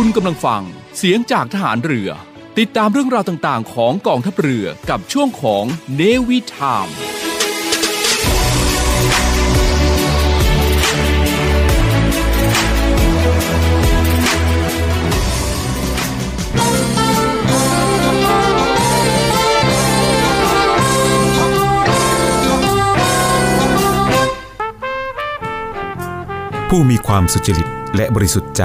คุณกำลังฟังเสียงจากทหารเรือ ติดตามเรื่องราวต่างๆ ของกองทัพเรือกับช่วงของเนวิทามผู้มีความสุจริตและบริสุทธิ์ใจ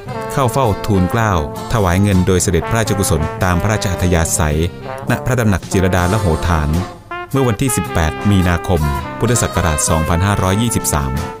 เข้าเฝ้าทูลเกล้าถวายเงินโดยเสด็จพระราชกุศลตามพระราชอัธยาศัย ณพระดำหนักจิรดาละโหฐาน เมื่อวันที่ 18 มีนาคม พุทธศักราช 2523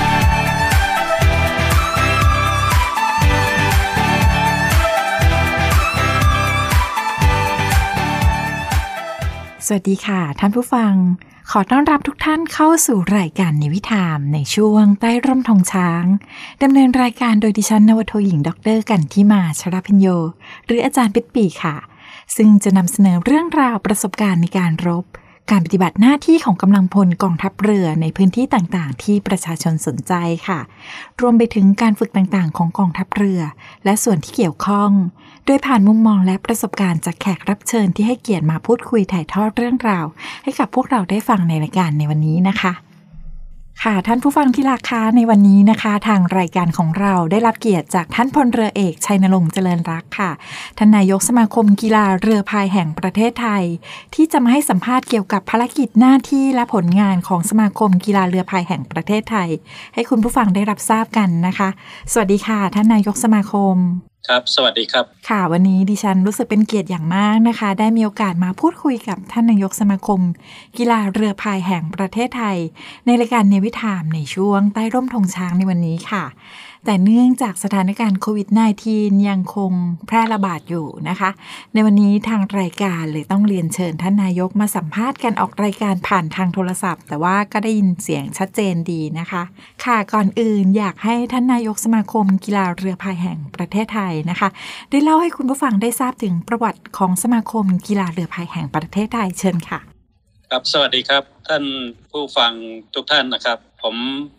วัสดีค่ะ ท่านผู้ฟัง ขอต้อนรับทุกท่านเข้าสู่รายการนิวิธามในช่วงใต้ร่มธงช้างดำเนินรายการโดยดิฉันนวโทหญิง ดร กันทิมาชราพิญโย หรืออาจารย์ปิดปีค่ะ ซึ่งจะนำเสนอเรื่องราวประสบการณ์ในการรบ การปฏิบัติหน้าที่ของกำลังพลกองทัพเรือในพื้นที่ต่างๆ ที่ประชาชนสนใจค่ะ รวมไปถึงการฝึกต่างๆ ของกองทัพเรือ และส่วนที่เกี่ยวข้อง โดยผ่านมุมมองและประสบการณ์จากแขกรับเชิญที่ให้เกียรติมาพูดคุยถ่ายทอดเรื่องราว ให้กับพวกเราได้ฟังในรายการในวันนี้นะคะค่ะท่านผู้ฟังที่รักคะในวันนี้นะคะ ทางรายการของเราได้รับเกียรติจากท่านพลเรือเอกชัยนรงค์เจริญรักค่ะท่านนายกสมาคมกีฬาเรือพายแห่งประเทศไทย ที่จะมาให้สัมภาษณ์เกี่ยวกับภารกิจหน้าที่และผลงานของสมาคมกีฬาเรือพายแห่งประเทศไทย ให้คุณผู้ฟังได้รับทราบกันนะคะ สวัสดีค่ะ ท่านนายกสมาคม ครับ สวัสดีครับ ค่ะ วันนี้ดิฉันรู้สึกเป็นเกียรติอย่างมากนะคะ ได้มีโอกาสมาพูดคุยกับท่านนายกสมาคม กีฬาเรือพายแห่งประเทศไทย ในรายการเนวิทามในช่วงใต้ร่มธงช้างในวันนี้ค่ะ แต่เนื่องจากสถานการณ์โควิด -19 ยังคงแพร่ระบาดอยู่นะคะ ในวันนี้ทางรายการเลยต้องเรียนเชิญท่านนายกมาสัมภาษณ์กันออกรายการผ่านทางโทรศัพท์ แต่ว่าก็ได้ยินเสียงชัดเจนดีนะคะ ค่ะก่อนอื่นอยากให้ท่านนายกสมาคมกีฬาเรือพายแห่งประเทศไทยนะคะ ได้เล่าให้คุณผู้ฟังได้ทราบถึงประวัติของสมาคมกีฬาเรือพายแห่งประเทศไทยเชิญค่ะครับสวัสดีครับ ท่านผู้ฟังทุกท่านนะครับ ผม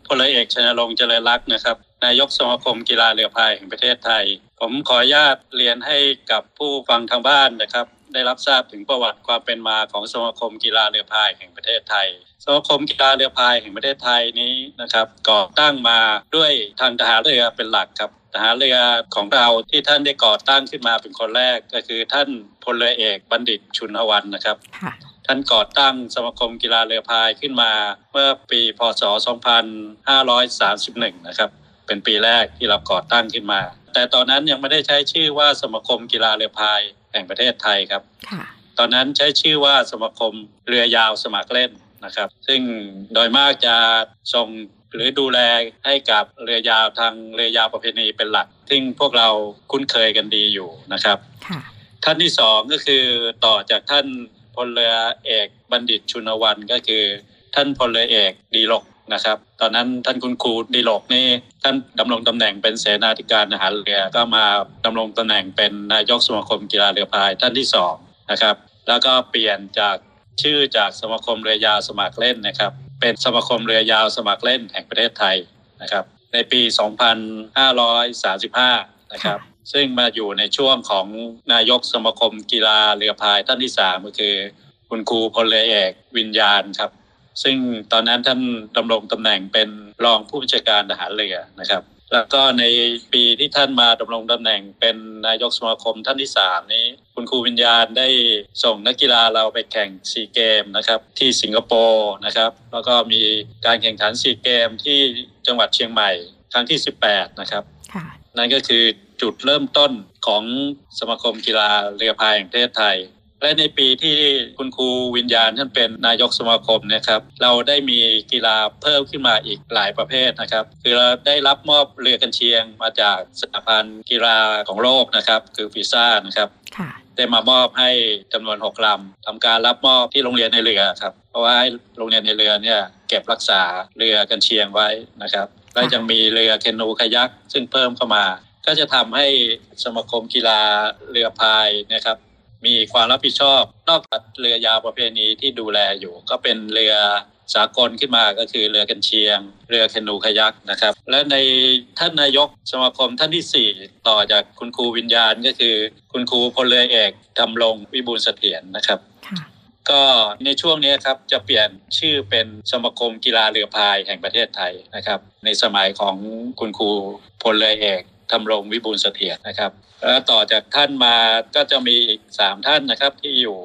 พลเอกชนรงค์เจริญรักษ์นะครับ นายกสมาคมกีฬาเรือพายแห่งประเทศไทย ผมขออนุญาตเรียนให้กับผู้ฟังทางบ้านนะครับ ได้รับทราบถึงประวัติความเป็นมาของสมาคมกีฬาเรือพายแห่งประเทศไทยสมาคมกีฬาเรือพายแห่งประเทศไทยนี้นะครับก่อตั้งมาด้วยทางทหารเรือเป็นหลักครับทหารเรือของเราที่ท่านได้ก่อตั้งขึ้นมาเป็นคนแรกก็คือท่านพลเรือเอกบัณฑิตชุนหวันนะครับค่ะท่านก่อตั้งสมาคมกีฬาเรือพายขึ้นมา เมื่อปีพศ 2531 นะครับ เป็นปีแรกที่เราก่อตั้งขึ้นมา แต่ตอนนั้นยังไม่ได้ใช้ชื่อว่าสมาคมกีฬาเรือพายแห่งประเทศไทยครับค่ะตอนนั้นใช้ชื่อว่าสมาคมเรือยาวสมัครเล่นนะครับ ซึ่งโดยมากจะส่งหรือดูแลให้กับเรือยาวทางเรือยาวประเพณีเป็นหลัก ซึ่งพวกเราคุ้นเคยกันดีอยู่นะครับค่ะท่านที่สองก็คือต่อจากท่านพลเรือเอกบัณฑิตชุนวันก็คือ ท่านพลเรือเอกดีลก นะครับ ตอนนั้นท่านคุณครูดีลกนี่ท่านดำรงตำแหน่งเป็นเสนาธิการทหารเรือ ก็มาดำรงตำแหน่งเป็นนายกสมาคมกีฬาเรือพายท่านที่สองนะครับ แล้วก็เปลี่ยนจากชื่อจากสมาคมเรือยาวสมัครเล่นนะครับ เป็นสมาคมเรือยาวสมัครเล่นแห่งประเทศไทยนะครับ ในปี 2535 นะครับ ซึ่งมาอยู่ในช่วงของนายกสมาคมกีฬาเรือพายท่านที่สามก็คือ คุณครูพลเรือเอกวิญญาณครับ ซึ่งตอนนั้นท่านดำรงตำแหน่งเป็นรองผู้บัญชาการทหารเรือนะครับ แล้วก็ในปีที่ท่านมาดำรงตำแหน่งเป็นนายกสมาคมท่านที่สามนี้ คุณครูวิญญาณได้ส่งนักกีฬาเราไปแข่งซีเกมนะครับที่สิงคโปร์นะครับ แล้วก็มีการแข่งขันซีเกมที่จังหวัดเชียงใหม่ครั้งที่ 18 นะครับค่ะนั่นก็คือจุดเริ่มต้นของสมาคมกีฬาเรือพายแห่งประเทศไทย และในปีที่คุณครูวิญญาณท่านเป็นนายกสมาคมนะครับ เราได้มีกีฬาเพิ่มขึ้นมาอีกหลายประเภทนะครับ คือเราได้รับมอบเรือกันเชียงมาจากสหพันธ์กีฬาของโลกนะครับ คือฟีซ่านะครับค่ะได้มามอบให้จำนวน6ลำทำการรับมอบที่โรงเรียนในเรือครับ เพราะว่าให้โรงเรียนในเรือเนี่ยเก็บรักษาเรือกันเชียงไว้นะครับและยังมีเรือแคนูคายักซึ่งเพิ่มเข้ามา ก็จะทำให้สมาคมกีฬาเรือพายนะครับ มีความรับผิดชอบ นอกจากเรือยาวประเภทนี้ที่ดูแลอยู่ ก็เป็นเรือสากลขึ้นมาก็คือเรือกันเชียง เรือแคนูคายักนะครับ และในท่านนายกสมาคมท่านที่สี่ต่อจากคุณครูวิญญาณก็คือ คุณครูพลเรือเอกทำรงวิบูลย์เสถียรนะครับค่ะก็ในช่วงนี้ครับจะเปลี่ยนชื่อเป็นสมาคมกีฬาเรือพายแห่งประเทศไทยนะครับ ในสมัยของคุณครูพลเรือเอก ทำรงวิบูลย์เสถียรนะครับแล้วต่อจากท่านมาก็จะมีอีกสามท่านนะครับที่อยู่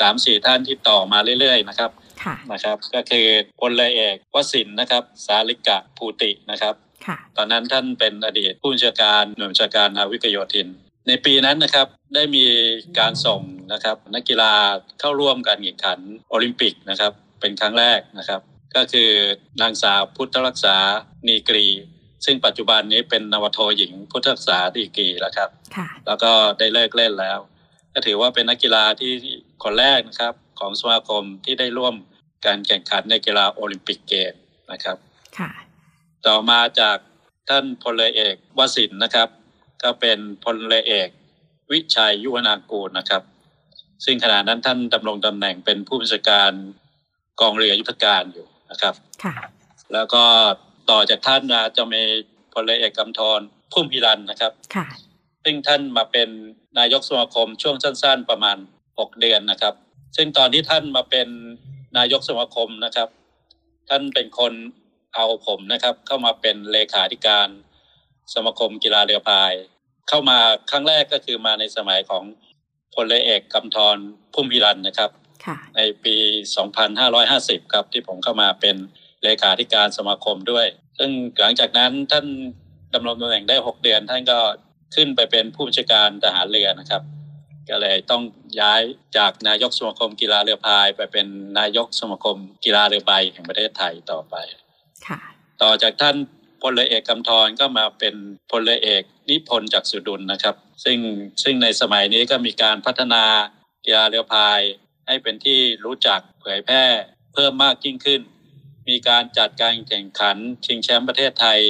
สามสี่ท่านที่ต่อมาเรื่อย ๆ นะครับค่ะนะครับ ก็คือพลเรือเอกวสินทร์นะครับ สาลิกะภูตินะครับค่ะตอนนั้นท่านเป็นอดีตผู้บัญชาการหน่วยบัญชาการนาวิกโยธิน ในปีนั้นนะครับได้มีการส่งนะครับ นักกีฬาเข้าร่วมการแข่งขันโอลิมปิกนะครับ เป็นครั้งแรกนะครับ ก็คือนางสาวพุทธรักษานีกรี ซึ่งปัจจุบันนี้เป็นนวโทหญิงพุทธรักษาดีกรีแล้วครับค่ะแล้วก็ได้เลิกเล่นแล้ว ก็ถือว่าเป็นนักกีฬาที่คนแรกนะครับ ของสมาคมที่ได้ร่วมการแข่งขันในกีฬาโอลิมปิกเกมนะครับค่ะต่อมาจากท่านพลเรือเอกวสินทร์นะครับ ก็เป็นพลเรือเอก วิชัยยุวนากูลนะครับ ซึ่งขณะนั้นท่านดำรงตำแหน่งเป็นผู้บัญชาการกองเรือยุทธการอยู่นะครับค่ะแล้วก็ ต่อจากท่านนะจะมีพลเรือเอกกำธรพุ่มพิรันนะครับค่ะซึ่งท่านมาเป็นนายกสมาคมช่วงสั้น ๆ ประมาณ 6 เดือนนะครับ ซึ่งตอนที่ท่านมาเป็นนายกสมาคมนะครับ ท่านเป็นคนเอาผมนะครับ เข้ามาเป็นเลขาธิการสมาคมกีฬาเรือพาย เข้ามาครั้งแรกก็คือมาในสมัยของพลเรือเอกกำธรพุ่มพิรันนะครับค่ะในปี 2550 ครับที่ผมเข้ามาเป็น เลขาธิการสมาคมด้วย ซึ่งหลังจากนั้นท่านดำรงตำแหน่งได้ 6 เดือน ท่านก็ขึ้นไปเป็นผู้บัญชาการทหารเรือนะครับก็เลยต้องย้ายจากนายกสมาคมกีฬาเรือพาย ไปเป็นนายกสมาคมกีฬาเรือใบแห่งประเทศไทยต่อไปค่ะต่อจากท่านพลเรือเอกกำธรก็มาเป็นพลเรือเอกนิพนธ์จากสุดุลนะครับ ซึ่งซึ่งในสมัยนี้ก็มีการพัฒนากีฬาเรือพาย ให้เป็นที่รู้จักเผยแพร่เพิ่มมากยิ่งขึ้น มีการจัดการแข่งขันชิงแชมป์ประเทศไทย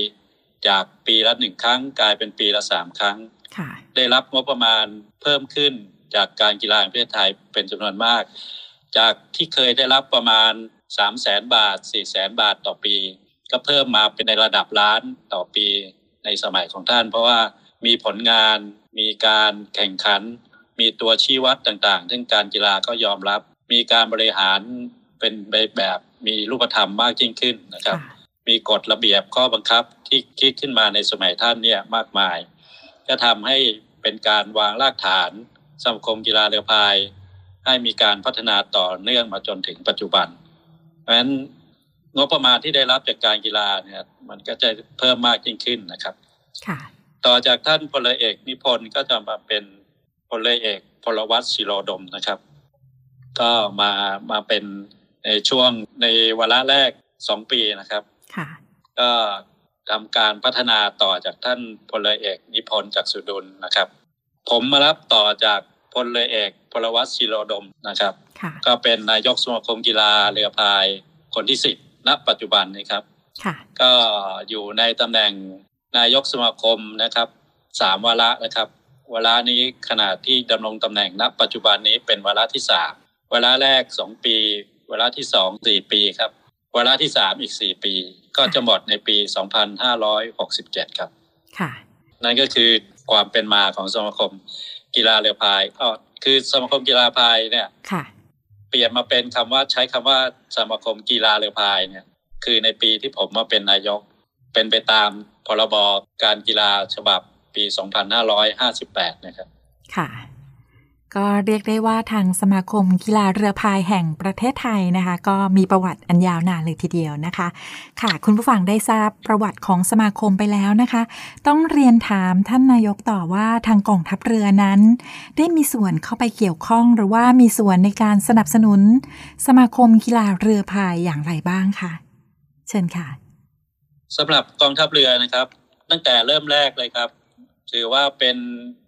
จากปีละหนึ่งครั้ง กลายเป็นปีละสามครั้งค่ะได้รับงบประมาณเพิ่มขึ้นจากการกีฬาแห่งประเทศไทยเป็นจำนวนมาก จากที่เคยได้รับประมาณ3 0 0แสนบาท4 0 0แสนบาทต่อปี ก็เพิ่มมาเป็นในระดับล้านต่อปีในสมัยของท่าน เพราะว่ามีผลงานมีการแข่งขัน มีตัวชี้วัดต่างๆ ซึ่งการกีฬาก็ยอมรับ มีการบริหารเป็นแบบ มีรูปธรรมมากยิ่งขึ้นนะครับค่ะมีกฎระเบียบข้อบังคับที่คิดขึ้นมาในสมัยท่านเนี่ยมากมาย ก็ทำให้เป็นการวางรากฐานสมาคมกีฬาเรือพาย ให้มีการพัฒนาต่อเนื่องมาจนถึงปัจจุบัน เพราะฉะนั้นงบประมาณที่ได้รับจากการกีฬาเนี่ยมันก็จะเพิ่มมากยิ่งขึ้นนะครับค่ะต่อจากท่านพลเอกนิพนธ์ก็จะมาเป็นพลเอกพลวัตศิโรดมนะครับ ก็มามาเป็น ในช่วงในวาระแรกสองปีนะครับค่ะก็ทำการพัฒนาต่อจากท่านพลเรือเอกนิพนธ์จากสุดุลนะครับ ผมมารับต่อจากพลเรือเอกพลวัตศิโรดมนะครับค่ะก็เป็นนายกสมาคมกีฬาเรือพายคนที่สิบณปัจจุบันนี้ครับค่ะก็อยู่ในตำแหน่งนายกสมาคมนะครับสามวาระนะครับวาระนี้ขณะที่ดำรงตำแหน่งณปัจจุบันนี้เป็นวาระที่สามวาระแรกสองปี วาระที่สองสี่ปีครับวาระที่สามอีกสี่ปี ก็จะหมดในปี2567ครับค่ะ นั่นก็คือความเป็นมาของสมาคมกีฬาเรือพายอ๋อคือสมาคมกีฬาพายเนี่ยค่ะ เปลี่ยนมาเป็นคำว่าใช้คำว่าสมาคมกีฬาเรือพายเนี่ย คือในปีที่ผมมาเป็นนายก เป็นไปตามพรบการกีฬาฉบับปี 2558 นะครับ ค่ะ ก็เรียกได้ว่าทางสมาคมกีฬาเรือพายแห่งประเทศไทยนะคะ ก็มีประวัติอันยาวนานเลยทีเดียวนะคะ ค่ะคุณผู้ฟังได้ทราบประวัติของสมาคมไปแล้วนะคะ ต้องเรียนถามท่านนายกต่อว่าทางกองทัพเรือนั้น ได้มีส่วนเข้าไปเกี่ยวข้องหรือว่ามีส่วนในการสนับสนุน สมาคมกีฬาเรือพายอย่างไรบ้างคะเชิญค่ะสำหรับกองทัพเรือนะครับ ตั้งแต่เริ่มแรกเลยครับ ถือว่าเป็น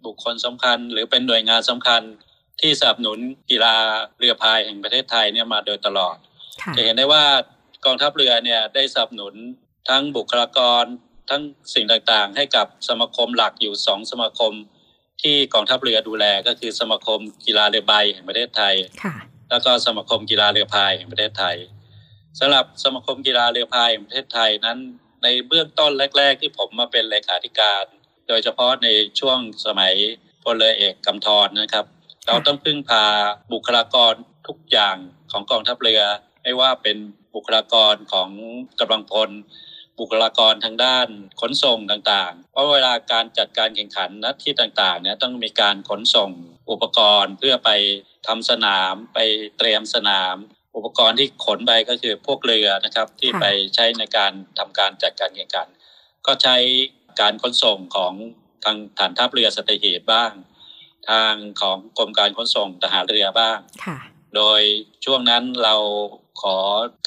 บุคคลสำคัญ หรือเป็นหน่วยงานสำคัญที่สนับสนุนกีฬาเรือพายแห่งประเทศไทยเนี่ยมาโดยตลอดค่ะจะเห็นได้ว่ากองทัพเรือเนี่ยได้สนับสนุนทั้งบุคลากรทั้งสิ่งต่างๆ ให้กับสมาคมหลักอยู่สองสมาคม ที่กองทัพเรือดูแลก็คือสมาคมกีฬาเรือใบแห่งประเทศไทยค่ะแล้วก็สมาคมกีฬาเรือพายแห่งประเทศไทยสำหรับสมาคมกีฬาเรือพายแห่งประเทศไทยนั้นในเบื้องต้นแรก ๆ ที่ผมมาเป็นเลขาธิการ โดยเฉพาะในช่วงสมัยพลเรือเอกกำธรนะครับ เราต้องพึ่งพาบุคลากรทุกอย่างของกองทัพเรือ ไม่ว่าเป็นบุคลากรของกำลังพล บุคลากรทางด้านขนส่งต่างๆ เพราะเวลาการจัดการแข่งขันณที่ต่างๆเนี่ยต้องมีการขนส่งอุปกรณ์เพื่อไปทำสนามไปเตรียมสนาม อุปกรณ์ที่ขนไปก็คือพวกเรือนะครับที่ค่ะไปใช้ในการทำการจัดการแข่งขัน ก็ใช้ การขนส่งของทางฐานทัพเรือสัตหีบบ้าง ทางของกรมการขนส่งทหารเรือบ้างค่ะโดยช่วงนั้นเราขอ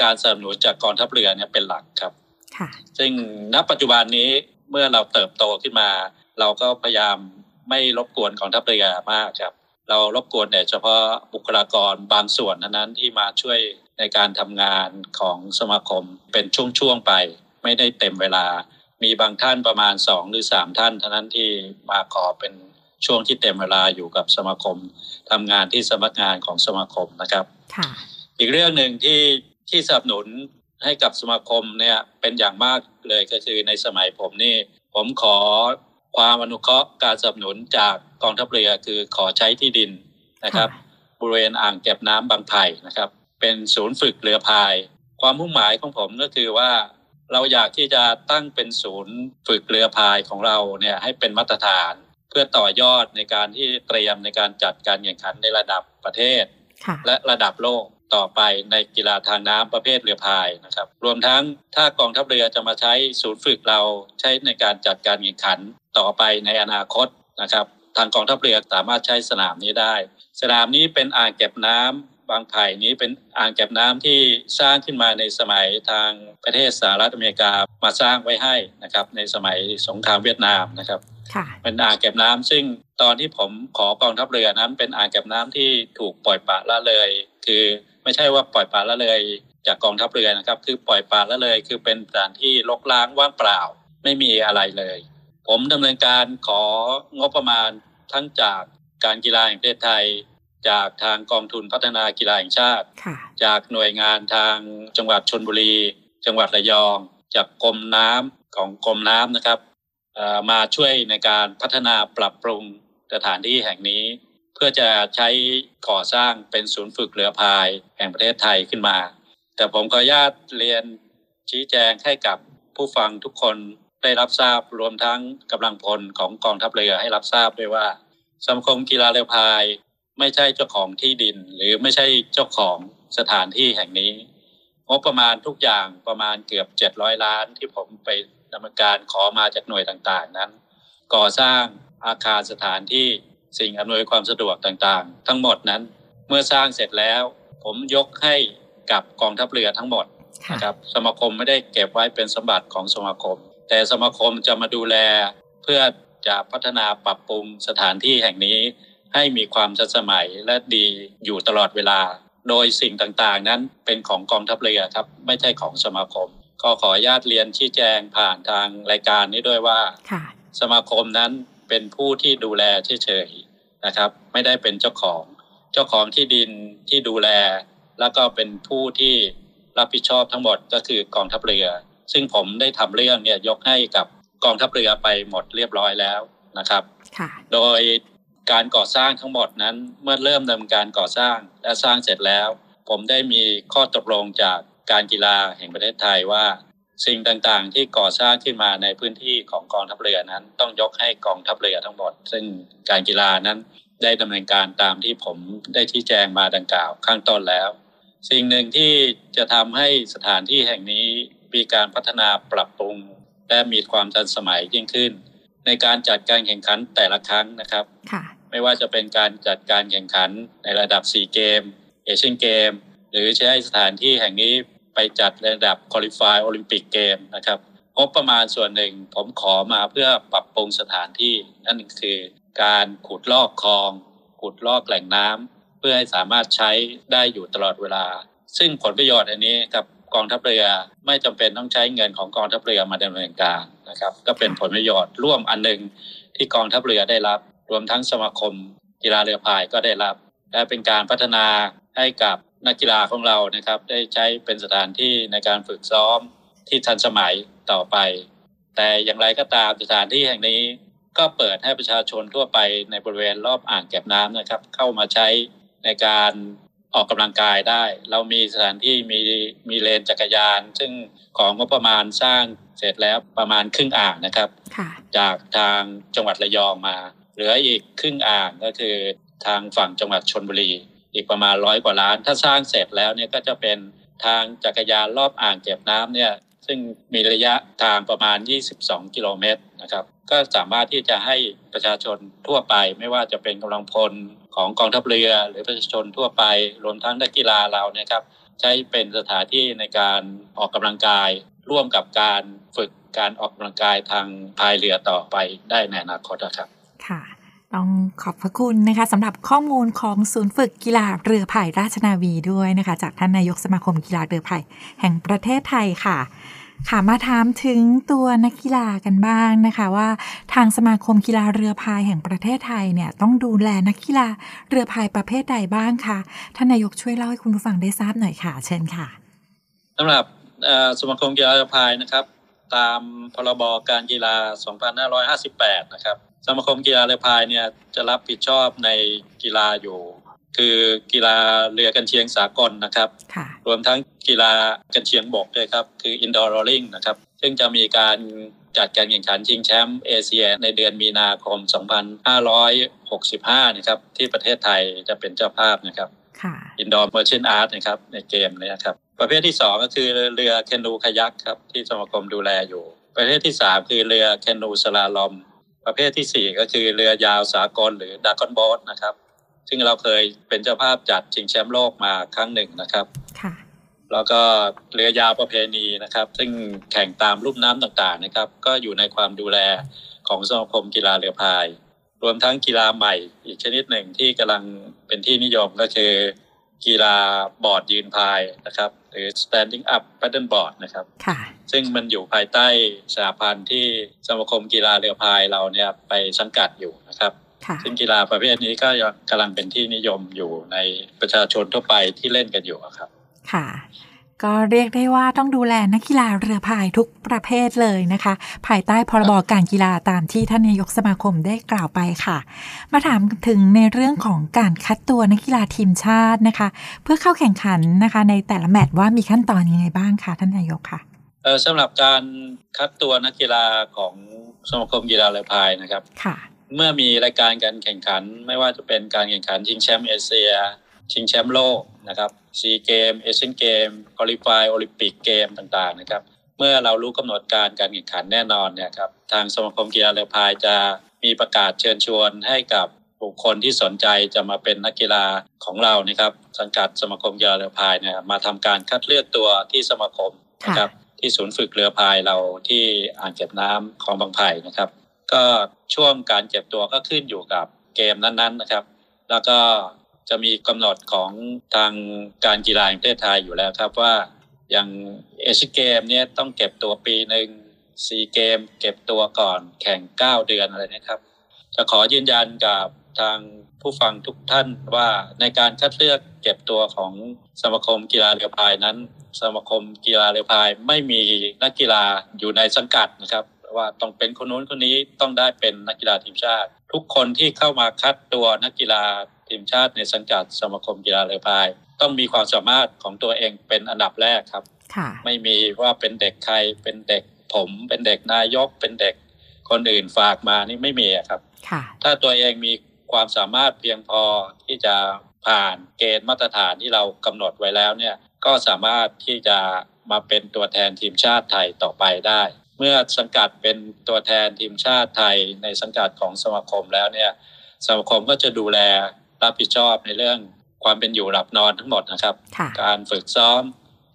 การสนับสนุนจากกองทัพเรือเนี่ยเป็นหลักครับค่ะซึ่งณปัจจุบันนี้เมื่อเราเติบโตขึ้นมา เราก็พยายามไม่รบกวนกองทัพเรือมากครับ เรารบกวนแต่เฉพาะบุคลากรบางส่วนเท่านั้นที่มาช่วยในการทำงานของสมาคมเป็นช่วงๆไป ไม่ได้เต็มเวลา มีบางท่านประมาณสองหรือสามท่านเท่านั้นที่มาขอเป็นช่วงที่เต็มเวลาอยู่กับสมาคมทำงานที่สำนักงานของสมาคมนะครับค่ะอีกเรื่องหนึ่งที่ที่สนับสนุนให้กับสมาคมเนี่ยเป็นอย่างมากเลยก็คือในสมัยผมนี่ ผมขอความอนุเคราะห์การสนับสนุนจากกองทัพเรือคือขอใช้ที่ดินนะครับ บริเวณอ่างเก็บน้ำบางไผ่นะครับ เป็นศูนย์ฝึกเรือพาย ความมุ่งหมายของผมก็คือว่า เราอยากที่จะตั้งเป็นศูนย์ฝึกเรือพายของเราเนี่ยให้เป็นมาตรฐาน เพื่อต่อยอดในการที่เตรียมในการจัดการแข่งขันในระดับประเทศค่ะและระดับโลกต่อไปในกีฬาทางน้ำประเภทเรือพายนะครับ รวมทั้งถ้ากองทัพเรือจะมาใช้ศูนย์ฝึกเราใช้ในการจัดการแข่งขันต่อไปในอนาคตนะครับ ทางกองทัพเรือสามารถใช้สนามนี้ได้ สนามนี้เป็นอ่างเก็บน้ำ บางไผ่นี้เป็นอ่างเก็บน้ำที่สร้างขึ้นมาในสมัยทางประเทศสหรัฐอเมริกามาสร้างไว้ให้นะครับในสมัยสงครามเวียดนามนะครับค่ะเป็นอ่างเก็บน้ำซึ่งตอนที่ผมขอกองทัพเรือนั้น เป็นอ่างเก็บน้ำที่ถูกปล่อยปละละเลย คือไม่ใช่ว่าปล่อยปละละเลย จากกองทัพเรือนะครับ คือปล่อยปละละเลย คือเป็นสถานที่รกร้างว่างเปล่า ไม่มีอะไรเลย ผมดำเนินการของบประมาณทั้งจากการกีฬาแห่งประเทศไทย จากทางกองทุนพัฒนากีฬาแห่งชาติค่ะจากหน่วยงานทางจังหวัดชนบุรี จังหวัดระยอง จากกรมน้ำของกรมน้ำนะครับเอ่อมาช่วยในการพัฒนาปรับปรุงสถานที่แห่งนี้ เพื่อจะใช้ก่อสร้างเป็นศูนย์ฝึกเรือพายแห่งประเทศไทยขึ้นมา แต่ผมขออนุญาตเรียนชี้แจงให้กับผู้ฟังทุกคนได้รับทราบรวมทั้งกำลังพลของกองทัพเรือให้รับทราบด้วยว่าสมาคมกีฬาเรือพาย ไม่ใช่เจ้าของที่ดิน หรือไม่ใช่เจ้าของสถานที่แห่งนี้งบประมาณทุกอย่างประมาณเกือบ700ล้าน ที่ผมไปดำเนินการขอมาจากหน่วยต่างๆนั้น ก่อสร้างอาคารสถานที่สิ่งอำนวยความสะดวกต่างๆ ทั้งหมดนั้น เมื่อสร้างเสร็จแล้ว ผมยกให้กับกองทัพเรือทั้งหมดค่ะนะครับสมาคมไม่ได้เก็บไว้เป็นสมบัติของสมาคม แต่สมาคมจะมาดูแลเพื่อจะพัฒนาปรับปรุงสถานที่แห่งนี้ ให้มีความทันสมัยและดีอยู่ตลอดเวลา โดยสิ่งต่างๆ นั้นเป็นของกองทัพเรือครับไม่ใช่ของสมาคม ก็ขออนุญาตเรียนชี้แจงผ่านทางรายการนี้ด้วยว่าค่ะสมาคมนั้นเป็นผู้ที่ดูแลเฉยๆนะครับ ไม่ได้เป็นเจ้าของ เจ้าของที่ดินที่ดูแล แล้วก็เป็นผู้ที่รับผิดชอบทั้งหมดก็คือกองทัพเรือ ซึ่งผมได้ทำเรื่องเนี่ยยกให้กับกองทัพเรือไปหมดเรียบร้อยแล้วนะครับค่ะโดย การก่อสร้างทั้งหมดนั้นเมื่อเริ่มดำเนินการก่อสร้างและสร้างเสร็จแล้ว ผมได้มีข้อตกลงจากการกีฬาแห่งประเทศไทยว่า สิ่งต่างๆ ที่ก่อสร้างขึ้นมาในพื้นที่ของกองทัพเรือนั้น ต้องยกให้กองทัพเรือทั้งหมด ซึ่งการกีฬานั้นได้ดำเนินการตามที่ผมได้ชี้แจงมาดังกล่าวข้างต้นแล้ว สิ่งหนึ่งที่จะทำให้สถานที่แห่งนี้มีการพัฒนาปรับปรุง และมีความทันสมัยยิ่งขึ้น ในการจัดการแข่งขันแต่ละครั้งนะครับค่ะ ไม่ว่าจะเป็นการจัดการแข่งขันในระดับ 4 เกม เอเชียนเกม หรือใช้สถานที่แห่งนี้ไปจัดระดับคุริฟายโอลิมปิกเกมนะครับงบประมาณส่วนหนึ่งผมขอมาเพื่อปรับปรุงสถานที่ นั่นคือการขุดลอกคลอง ขุดลอกแหล่งน้ำเพื่อให้สามารถใช้ได้อยู่ตลอดเวลา ซึ่งผลประโยชน์อันนี้กับกองทัพเรือไม่จำเป็นต้องใช้เงินของกองทัพเรือมาดำเนินการนะครับ ก็เป็นผลประโยชน์ร่วมอันหนึ่งที่กองทัพเรือได้รับ รวมทั้งสมาคมกีฬาเรือพายก็ได้รับ และเป็นการพัฒนาให้กับนักกีฬาของเรานะครับ ได้ใช้เป็นสถานที่ในการฝึกซ้อมที่ทันสมัยต่อไป แต่อย่างไรก็ตามสถานที่แห่งนี้ก็เปิดให้ประชาชนทั่วไปในบริเวณรอบอ่างเก็บน้ำนะครับ เข้ามาใช้ในการออกกำลังกายได้ เรามีสถานที่มีมีเลนจักรยาน ซึ่งของงบประมาณสร้างเสร็จแล้วประมาณครึ่งอ่างนะครับค่ะจากทางจังหวัดระยองมา เหลืออีกครึ่งอ่างก็คือทางฝั่งจังหวัดชนบุรี อีกประมาณร้อยกว่าล้าน ถ้าสร้างเสร็จแล้วเนี่ยก็จะเป็นทางจักรยานรอบอ่างเก็บน้ำเนี่ยซึ่งมีระยะทางประมาณ 22 กิโลเมตรนะครับ ก็สามารถที่จะให้ประชาชนทั่วไป ไม่ว่าจะเป็นกำลังพลของกองทัพเรือ หรือประชาชนทั่วไป รวมทั้งนักกีฬาเราเนี่ยครับ ใช้เป็นสถานที่ในการออกกำลังกาย ร่วมกับการฝึกการออกกำลังกายทางพายเรือต่อไปได้ในอนาคตนะครับ ต้องขอบพระคุณนะคะสำหรับข้อมูลของศูนย์ฝึกกีฬาเรือพายราชนาวีด้วยนะคะ จากท่านนายกสมาคมกีฬาเรือพายแห่งประเทศไทยค่ะค่ะมาถามถึงตัวนักกีฬากันบ้างนะคะว่า ทางสมาคมกีฬาเรือพายแห่งประเทศไทยเนี่ยต้องดูแลนักกีฬาเรือพายประเภทใดบ้างคะท่านนายกช่วยเล่าให้คุณผู้ฟังได้ทราบหน่อยค่ะ เชิญค่ะสำหรับสมาคมกีฬาเรือพายนะครับ ตามพรบการกีฬา 2558 นะครับ สมาคมกีฬาเรือพายเนี่ยจะรับผิดชอบในกีฬาอยู่ คือกีฬาเรือกันเชียงสากลนะครับค่ะรวมทั้งกีฬากันเชียงบกด้วยครับ คือ indoor rowing นะครับ ซึ่งจะมีการจัดการแข่งขันชิงแชมป์เอเชียในเดือนมีนาคม 2565 นะครับ ที่ประเทศไทยจะเป็นเจ้าภาพนะครับค่ะ indoor merchant art นะครับในเกมเนี้ครับ ประเภทที่ 2 ก็คือเรือแคนูคายักครับที่สมาคมดูแลอยู่ ประเภทที่ 3 คือเรือแคนูสลาลอม ประเภททีสี่ 4 ก็คือเรือยาวสากลหรือดากอนบอสนะครับ ซึ่งเราเคยเป็นเจ้าภาพจัดชิงแชมป์โลกมาครั้งหนึ่งนะครับค่ะแล้วก็เรือยาวประเพณีนะครับ ซึ่งแข่งตามรูปน้ำต่างๆนะครับ ก็อยู่ในความดูแลของสมาคมกีฬาเรือพาย รวมทั้งกีฬาใหม่อีกชนิดหนึ่งที่กำลังเป็นที่นิยมก็คือ กีฬาบอร์ดยืนพายนะครับ หรือ standing up paddle board นะครับค่ะซึ่งมันอยู่ภายใต้สหพันธ์ที่สมาคมกีฬาเรือพายเราเนี่ยไปสังกัดอยู่นะครับค่ะซึ่งกีฬาประเภทนี้ก็ยังกำลังเป็นที่นิยมอยู่ในประชาชนทั่วไปที่เล่นกันอยู่อะครับ ค่ะ ก็เรียกได้ว่าต้องดูแลนักกีฬาเรือพายทุกประเภทเลยนะคะ ภายใต้พรบการกีฬาตามที่ท่านนายกสมาคมได้กล่าวไปค่ะ มาถามถึงในเรื่องของการคัดตัวนักกีฬาทีมชาตินะคะ เพื่อเข้าแข่งขันนะคะ ในแต่ละแมตช์ว่ามีขั้นตอนยังไงบ้างคะท่านนายกค่ะเอ่อสำหรับการคัดตัวนักกีฬาของสมาคมกีฬาเรือพายนะครับค่ะ เมื่อมีรายการการแข่งขันไม่ว่าจะเป็นการแข่งขันชิงแชมป์เอเชีย ชิงแชมป์โลกนะครับซีเกมเอเชียนเกมคอลิฟายโอลิมปิกเกมต่างๆนะครับเมื่อเรารู้กำหนดการการแข่งขันแน่นอนเนี่ยครับทางสมาคมกีฬาเรือพายจะมีประกาศเชิญชวนให้กับบุคคลที่สนใจจะมาเป็นนักกีฬาของเรานะครับ สังกัดสมาคมกีฬาเรือพายเนี่ยมาทำการคัดเลือกตัวที่สมาคมนะครับที่ศูนย์ฝึกเรือพายเราที่อ่างเก็บน้ำของบางไผ่นะครับ ก็ช่วงการเก็บตัวก็ขึ้นอยู่กับเกมนั้นๆนะครับ แล้วก็ จะมีกำหนดของทางการกีฬาแห่งประเทศไทยอยู่แล้วครับว่าอย่างเอเชียเกมเนี่ยต้องเก็บตัวปีหนึ่งซีเกม เก็บตัวก่อนแข่ง 9 เดือนอะไรนะครับ จะขอยืนยันกับทางผู้ฟังทุกท่านว่าในการคัดเลือกเก็บตัวของสมาคมกีฬาเรือพายนั้น สมาคมกีฬาเรือพายไม่มีนักกีฬาอยู่ในสังกัดนะครับ ว่าต้องเป็นคนนู้นคนนี้ต้องได้เป็นนักกีฬาทีมชาติ ทุกคนที่เข้ามาคัดตัวนักกีฬา ทีมชาติในสังกัดสมาคมกีฬาเรือพาย ต้องมีความสามารถของตัวเองเป็นอันดับแรกครับค่ะไม่มีว่าเป็นเด็กใครเป็นเด็กผมเป็นเด็กนายกเป็นเด็กคนอื่นฝากมานี่ไม่มีอะครับค่ะถ้าตัวเองมีความสามารถเพียงพอที่จะผ่านเกณฑ์มาตรฐานที่เรากำหนดไว้แล้วเนี่ยก็สามารถที่จะมาเป็นตัวแทนทีมชาติไทยต่อไปได้ เมื่อสังกัดเป็นตัวแทนทีมชาติไทยในสังกัดของสมาคมแล้วเนี่ยสมาคมก็จะดูแล รับผิดชอบในเรื่องความเป็นอยู่หลับนอนทั้งหมดนะครับค่ะการฝึกซ้อม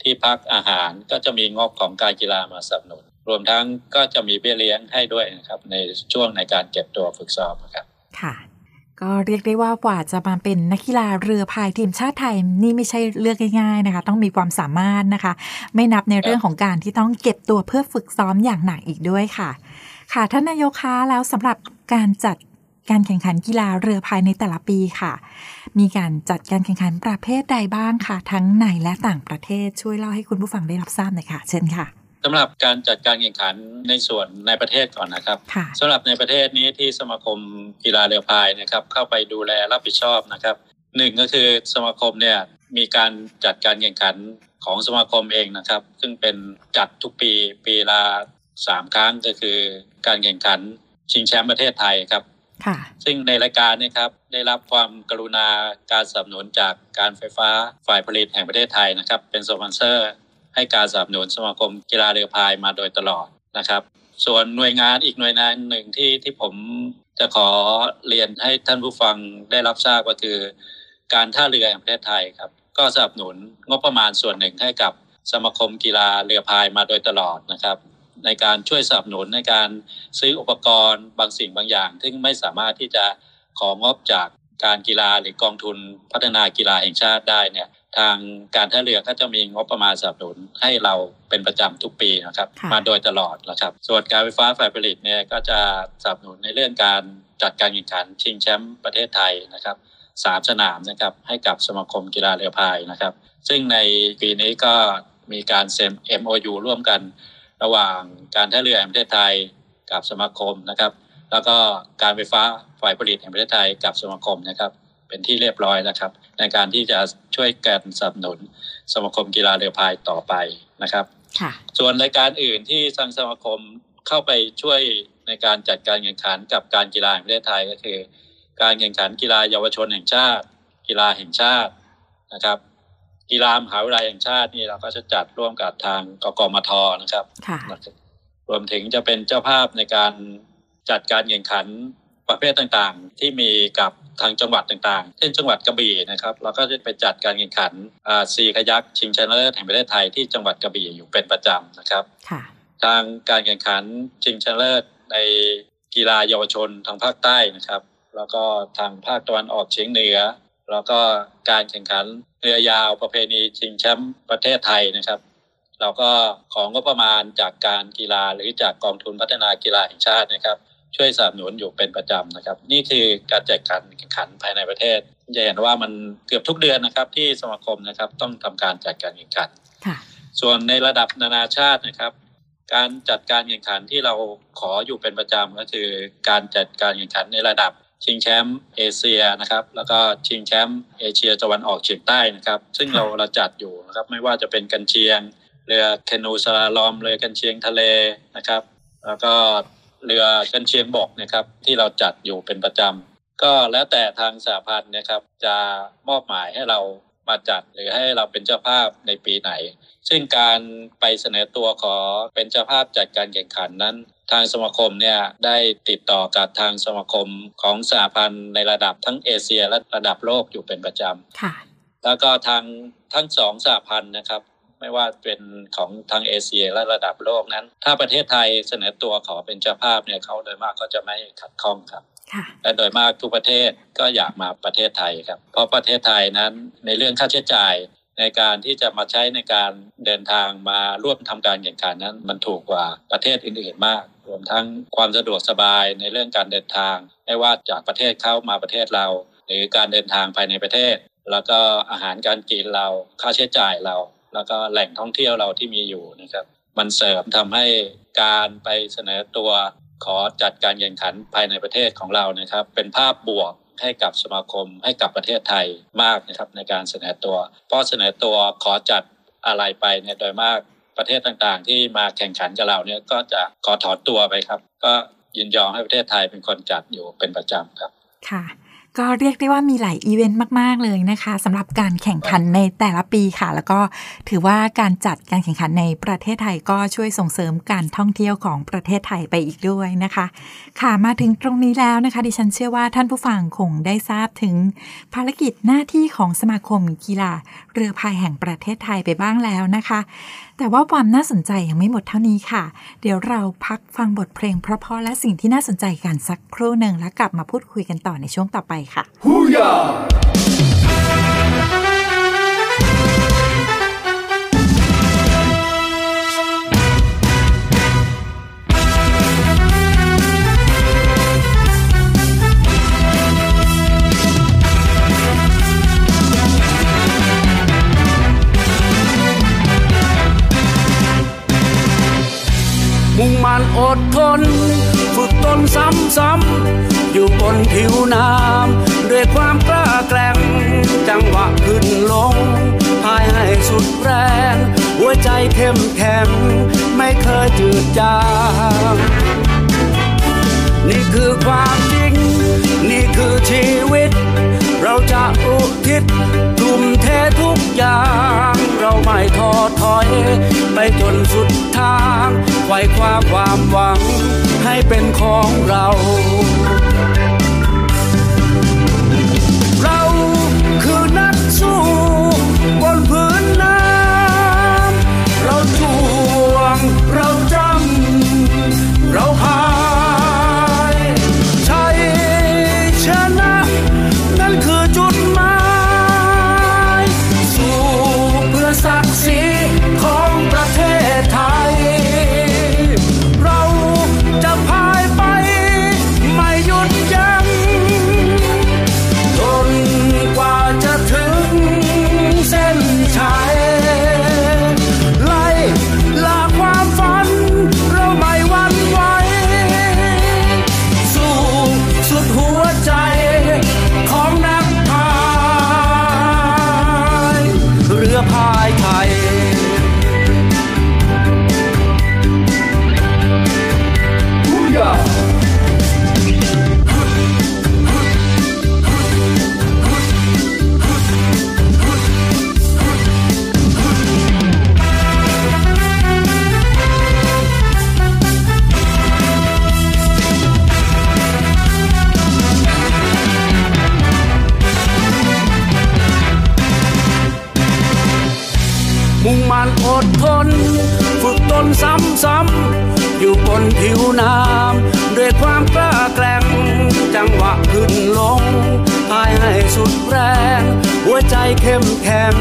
ที่พักอาหารก็จะมีงบของการกีฬามาสนับสนุน รวมทั้งก็จะมีเบี้ยเลี้ยงให้ด้วยนะครับ ในช่วงในการเก็บตัวฝึกซ้อมนะครับค่ะ ก็เรียกได้ว่ากว่าจะมาเป็นนักกีฬาเรือพายทีมชาติไทยนี่ไม่ใช่เรื่องง่ายๆนะคะ ต้องมีความสามารถนะคะ ไม่นับในเรื่องของการที่ต้องเก็บตัวเพื่อฝึกซ้อมอย่างหนักอีกด้วยค่ะ ค่ะท่านนายกคะแล้วสำหรับการจัด การแข่งขันกีฬาเรือพายในแต่ละปีค่ะ มีการจัดการแข่งขันประเภทใดบ้างค่ะ ทั้งในและต่างประเทศช่วยเล่าให้คุณผู้ฟังได้รับทราบหน่อยค่ะ เชิญค่ะสำหรับการจัดการแข่งขันในส่วนในประเทศก่อนนะครับค่ะสำหรับในประเทศนี้ที่สมาคมกีฬาเรือพายนะครับ เข้าไปดูแลรับผิดชอบนะครับหนึ่งก็คือสมาคมเนี่ยมีการจัดการแข่งขันของสมาคมเองนะครับ ซึ่งเป็นจัดทุกปีปีละสามครั้งก็คือการแข่งขันชิงแชมป์ประเทศไทยครับค่ะ ซึ่งในรายการเนะครับได้รับความกรุณาการสนับสนุนจากการไฟฟ้าฝ่ายผลิตแห่งประเทศไทยนะครับ เป็นสปอนเซอร์ ให้การสนับสนุนสมาคมกีฬาเรือพายมาโดยตลอดนะครับ ส่วนหน่วยงานอีกหน่วยงานหนึ่งที่ที่ผมจะขอเรียนให้ท่านผู้ฟังได้รับทราบก็คือ การท่าเรือแห่งประเทศไทยครับ ก็สนับสนุนงบประมาณส่วนหนึ่งให้กับสมาคมกีฬาเรือพายมาโดยตลอดนะครับ ในการช่วยสนับสนุนในการซื้ออุปกรณ์บางสิ่งบางอย่าง ซึ่งไม่สามารถที่จะของงบจากการกีฬาหรือกองทุนพัฒนากีฬาแห่งชาติได้เนี่ยทางการท่าเรือก็จะมีงบประมาณสนับสนุนให้เราเป็นประจำทุกปีนะครับค่ะมาโดยตลอดนะครับ ส่วนการไฟฟ้าฝ่ายผลิตเนี่ยก็จะสนับสนุนในเรื่องการจัดการแข่งขันชิงแชมป์ประเทศไทยนะครับสามสนามนะครับให้กับสมาคมกีฬาเรือพายนะครับ ซึ่งในปีนี้ก็มีการเซ็น MOU ร่วมกัน ระหว่างการท่าเรือแห่งประเทศไทยกับสมาคมนะครับ แล้วก็การไฟฟ้าฝ่ายผลิตแห่งประเทศไทยกับสมาคมนะครับ เป็นที่เรียบร้อยแล้วครับ ในการที่จะช่วยกันสนับสนุนสมาคมกีฬาเรือพายต่อไปนะครับค่ะส่วนรายการอื่นที่ทางสมาคมเข้าไปช่วยในการจัดการแข่งขันกับการกีฬาแห่งประเทศไทยก็คือ การแข่งขันกีฬาเยาวชนแห่งชาติ กีฬาแห่งชาตินะครับ กีฬามหาวิทยาลัยแห่งชาตินี่เราก็จะจัดร่วมกับทางกกมทนะครับค่ะรวมถึงจะเป็นเจ้าภาพในการจัดการแข่งขันประเภทต่างๆ ที่มีกับทางจังหวัดต่างๆ เช่นจังหวัดกระบี่นะครับ เราก็จะไปจัดการแข่งขันอ่าซีขยักชิงชนะเลิศแห่งประเทศไทยที่จังหวัดกระบี่อยู่เป็นประจำนะครับค่ะทางการแข่งขันชิงชนะเลิศในกีฬาเยาวชนทางภาคใต้นะครับ แล้วก็ทางภาคตะวันออกเฉียงเหนือ แล้วก็การแข่งขันเรือยาวประเพณีชิงแชมป์ประเทศไทยนะครับ เราก็ของงบประมาณจากการกีฬาหรือจากกองทุนพัฒนากีฬาแห่งชาตินะครับ ช่วยสนับสนุนอยู่เป็นประจำนะครับ นี่คือการจัดการแข่งขันภายในประเทศจะเห็นว่ามันเกือบทุกเดือนนะครับ ที่สมาคมนะครับต้องทำการจัดการแข่งขันค่ะส่วนในระดับนานาชาตินะครับ การจัดการแข่งขันที่เราขออยู่เป็นประจำก็คือ การจัดการแข่งขันในระดับ ชิงแชมป์เอเชียนะครับแล้วก็ชิงแชมป์เอเชียตะวันออกเฉียงใต้นะครับ ซึ่งเราเราจัดอยู่นะครับไม่ว่าจะเป็นกันเชียง เรือแคนูสลาลอมเรือกันเชียงทะเลนะครับ แล้วก็เรือกันเชียงบกนะครับที่เราจัดอยู่เป็นประจำก็แล้วแต่ทางสหพันธ์นะครับจะมอบหมายให้เรามาจัดหรือให้เราเป็นเจ้าภาพในปีไหน ซึ่งการไปเสนอตัวขอเป็นเจ้าภาพจัดการแข่งขันนั้น ทางสมาคมเนี่ยได้ติดต่อกับทางสมาคมของสหพันธ์ในระดับทั้งเอเชียและระดับโลกอยู่เป็นประจำค่ะ แล้วก็ทางทั้งสองสหพันธ์นะครับ ไม่ว่าเป็นของทางเอเชียและระดับโลกนั้น ถ้าประเทศไทยเสนอตัวขอเป็นเจ้าภาพเนี่ยเขาโดยมากก็จะไม่ขัดข้องครับค่ะและโดยมากทุกประเทศก็อยากมาประเทศไทยครับ เพราะประเทศไทยนั้นในเรื่องค่าใช้จ่าย ในการที่จะมาใช้ในการเดินทางมาร่วมทำการแข่งขันนั้น มันถูกกว่าประเทศอื่นๆมาก รวมทั้งความสะดวกสบายในเรื่องการเดินทาง ไม่ว่าจากประเทศเข้ามาประเทศเรา หรือการเดินทางภายในประเทศ แล้วก็อาหารการกินเราค่าใช้จ่ายเรา แล้วก็แหล่งท่องเที่ยวเราที่มีอยู่นะครับ มันเสริมทำให้การไปเสนอตัวขอจัดการแข่งขันภายในประเทศของเรานะครับ เป็นภาพบวก ให้กับสมาคมให้กับประเทศไทยมากนะครับในการเสนอตัวเพราะเสนอตัวขอจัดอะไรไปเนี่ยโดยมากประเทศต่างๆ ที่มาแข่งขันกับเราเนี่ยก็จะขอถอนตัวไปครับ ก็ยินยอมให้ประเทศไทยเป็นคนจัดอยู่เป็นประจำครับ ค่ะ ก็เรียกได้ว่ามีหลายอีเวนต์มาก ๆ เลยนะคะสำหรับการแข่งขันในแต่ละปีค่ะ แล้วก็ถือว่าการจัดการแข่งขันในประเทศไทยก็ช่วยส่งเสริมการท่องเที่ยวของประเทศไทยไปอีกด้วยนะคะ ค่ะมาถึงตรงนี้แล้วนะคะ ดิฉันเชื่อว่าท่านผู้ฟังคงได้ทราบถึงภารกิจหน้าที่ของสมาคมกีฬาเรือพายแห่งประเทศไทยไปบ้างแล้วนะคะ แต่ว่าความน่าสนใจยังไม่หมดเท่านี้ค่ะ เดี๋ยวเราพักฟังบทเพลงเพราะๆและสิ่งที่น่าสนใจกันสักครู่หนึ่งแล้วกลับมาพูดคุยกันต่อในช่วงต่อไปค่ะฮูยา อดทน ฝึกตนซ้ำๆอยู่บนผิวน้ำด้วยความกล้าแกร่ง จังหวะขึ้นลงพายให้สุดแรง หัวใจเข้มแข็งไม่เคยจืดจางนี่คือความจริง นี่คือชีวิต เราจะอุทิศทุ่มเททุกอย่าง เราไม่ท้อถอย ไปจนสุดทางไขว้ความความหวัง ให้เป็นของเรา ซ้ำอยู่บนผิวน้ำด้วยความกล้าแกร่งจังหวะขึ้นลงพายให้สุดแรง หัวใจเข้มแข็ง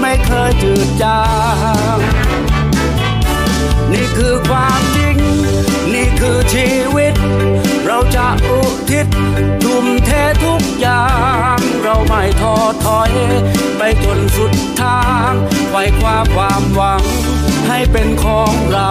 ไม่เคยจืดจางนี่คือความจริง นี่คือชีวิต เราจะอุทิศทุ่มเททุกอย่าง เราไม่ท้อถอย ไปจนสุดทางไว้คว้าความหวัง ให้เป็นของเรา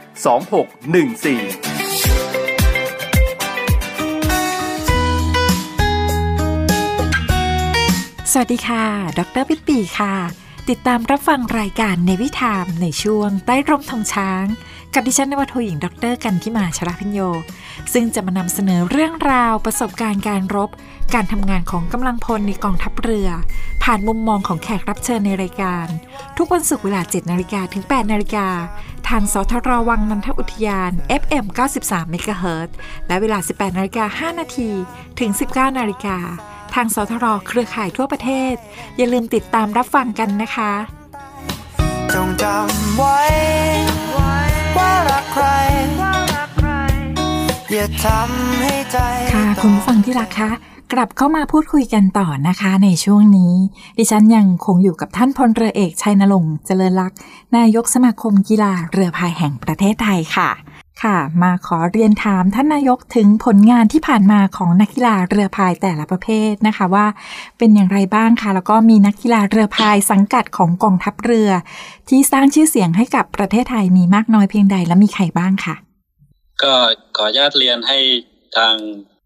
2614สวัสดีค่ะ ดรปิปปีค่ะ ติดตามรับฟังรายการในวิถามในช่วงใต้ร่มธงช้าง กับดิฉันนวโทหญิงดรกันทิมาชราพิญโย ซึ่งจะมานำเสนอเรื่องราวประสบการณ์การรบ การทำงานของกำลังพลในกองทัพเรือ ผ่านมุมมองของแขกรับเชิญในรายการ ทุกวันศุกร์เวลา 7นาฬิกาถึง 8นาฬิกาทางสทรวังนันทอุทยาน FM 93 MHz และเวลา 18นาฬิกา5นาทีถึง 19นาฬิกาทางสทรเครือข่ายทั่วประเทศ อย่าลืมติดตามรับฟังกันนะคะ จงจำไว้ ว่ารักใคร อย่าทำให้ใจ ค่ะต้องคุณผู้ฟังที่รักคะกลับเข้ามาพูดคุยกันต่อนะคะในช่วงนี้ ดิฉันยังคงอยู่กับท่านพลเรือเอกชัยนรงค์เจริญลักษณ์นายกสมาคมกีฬาเรือพายแห่งประเทศไทยค่ะ ค่ะ มาขอเรียนถามท่านนายกถึงผลงานที่ผ่านมาของนักกีฬาเรือพายแต่ละประเภทนะคะว่าเป็นอย่างไรบ้างคะแล้วก็มีนักกีฬาเรือพายสังกัดของกองทัพเรือ ที่สร้างชื่อเสียงให้กับประเทศไทยมีมากน้อยเพียงใดและมีใครบ้างค่ะก็ขออนุญาตเรียนให้ทาง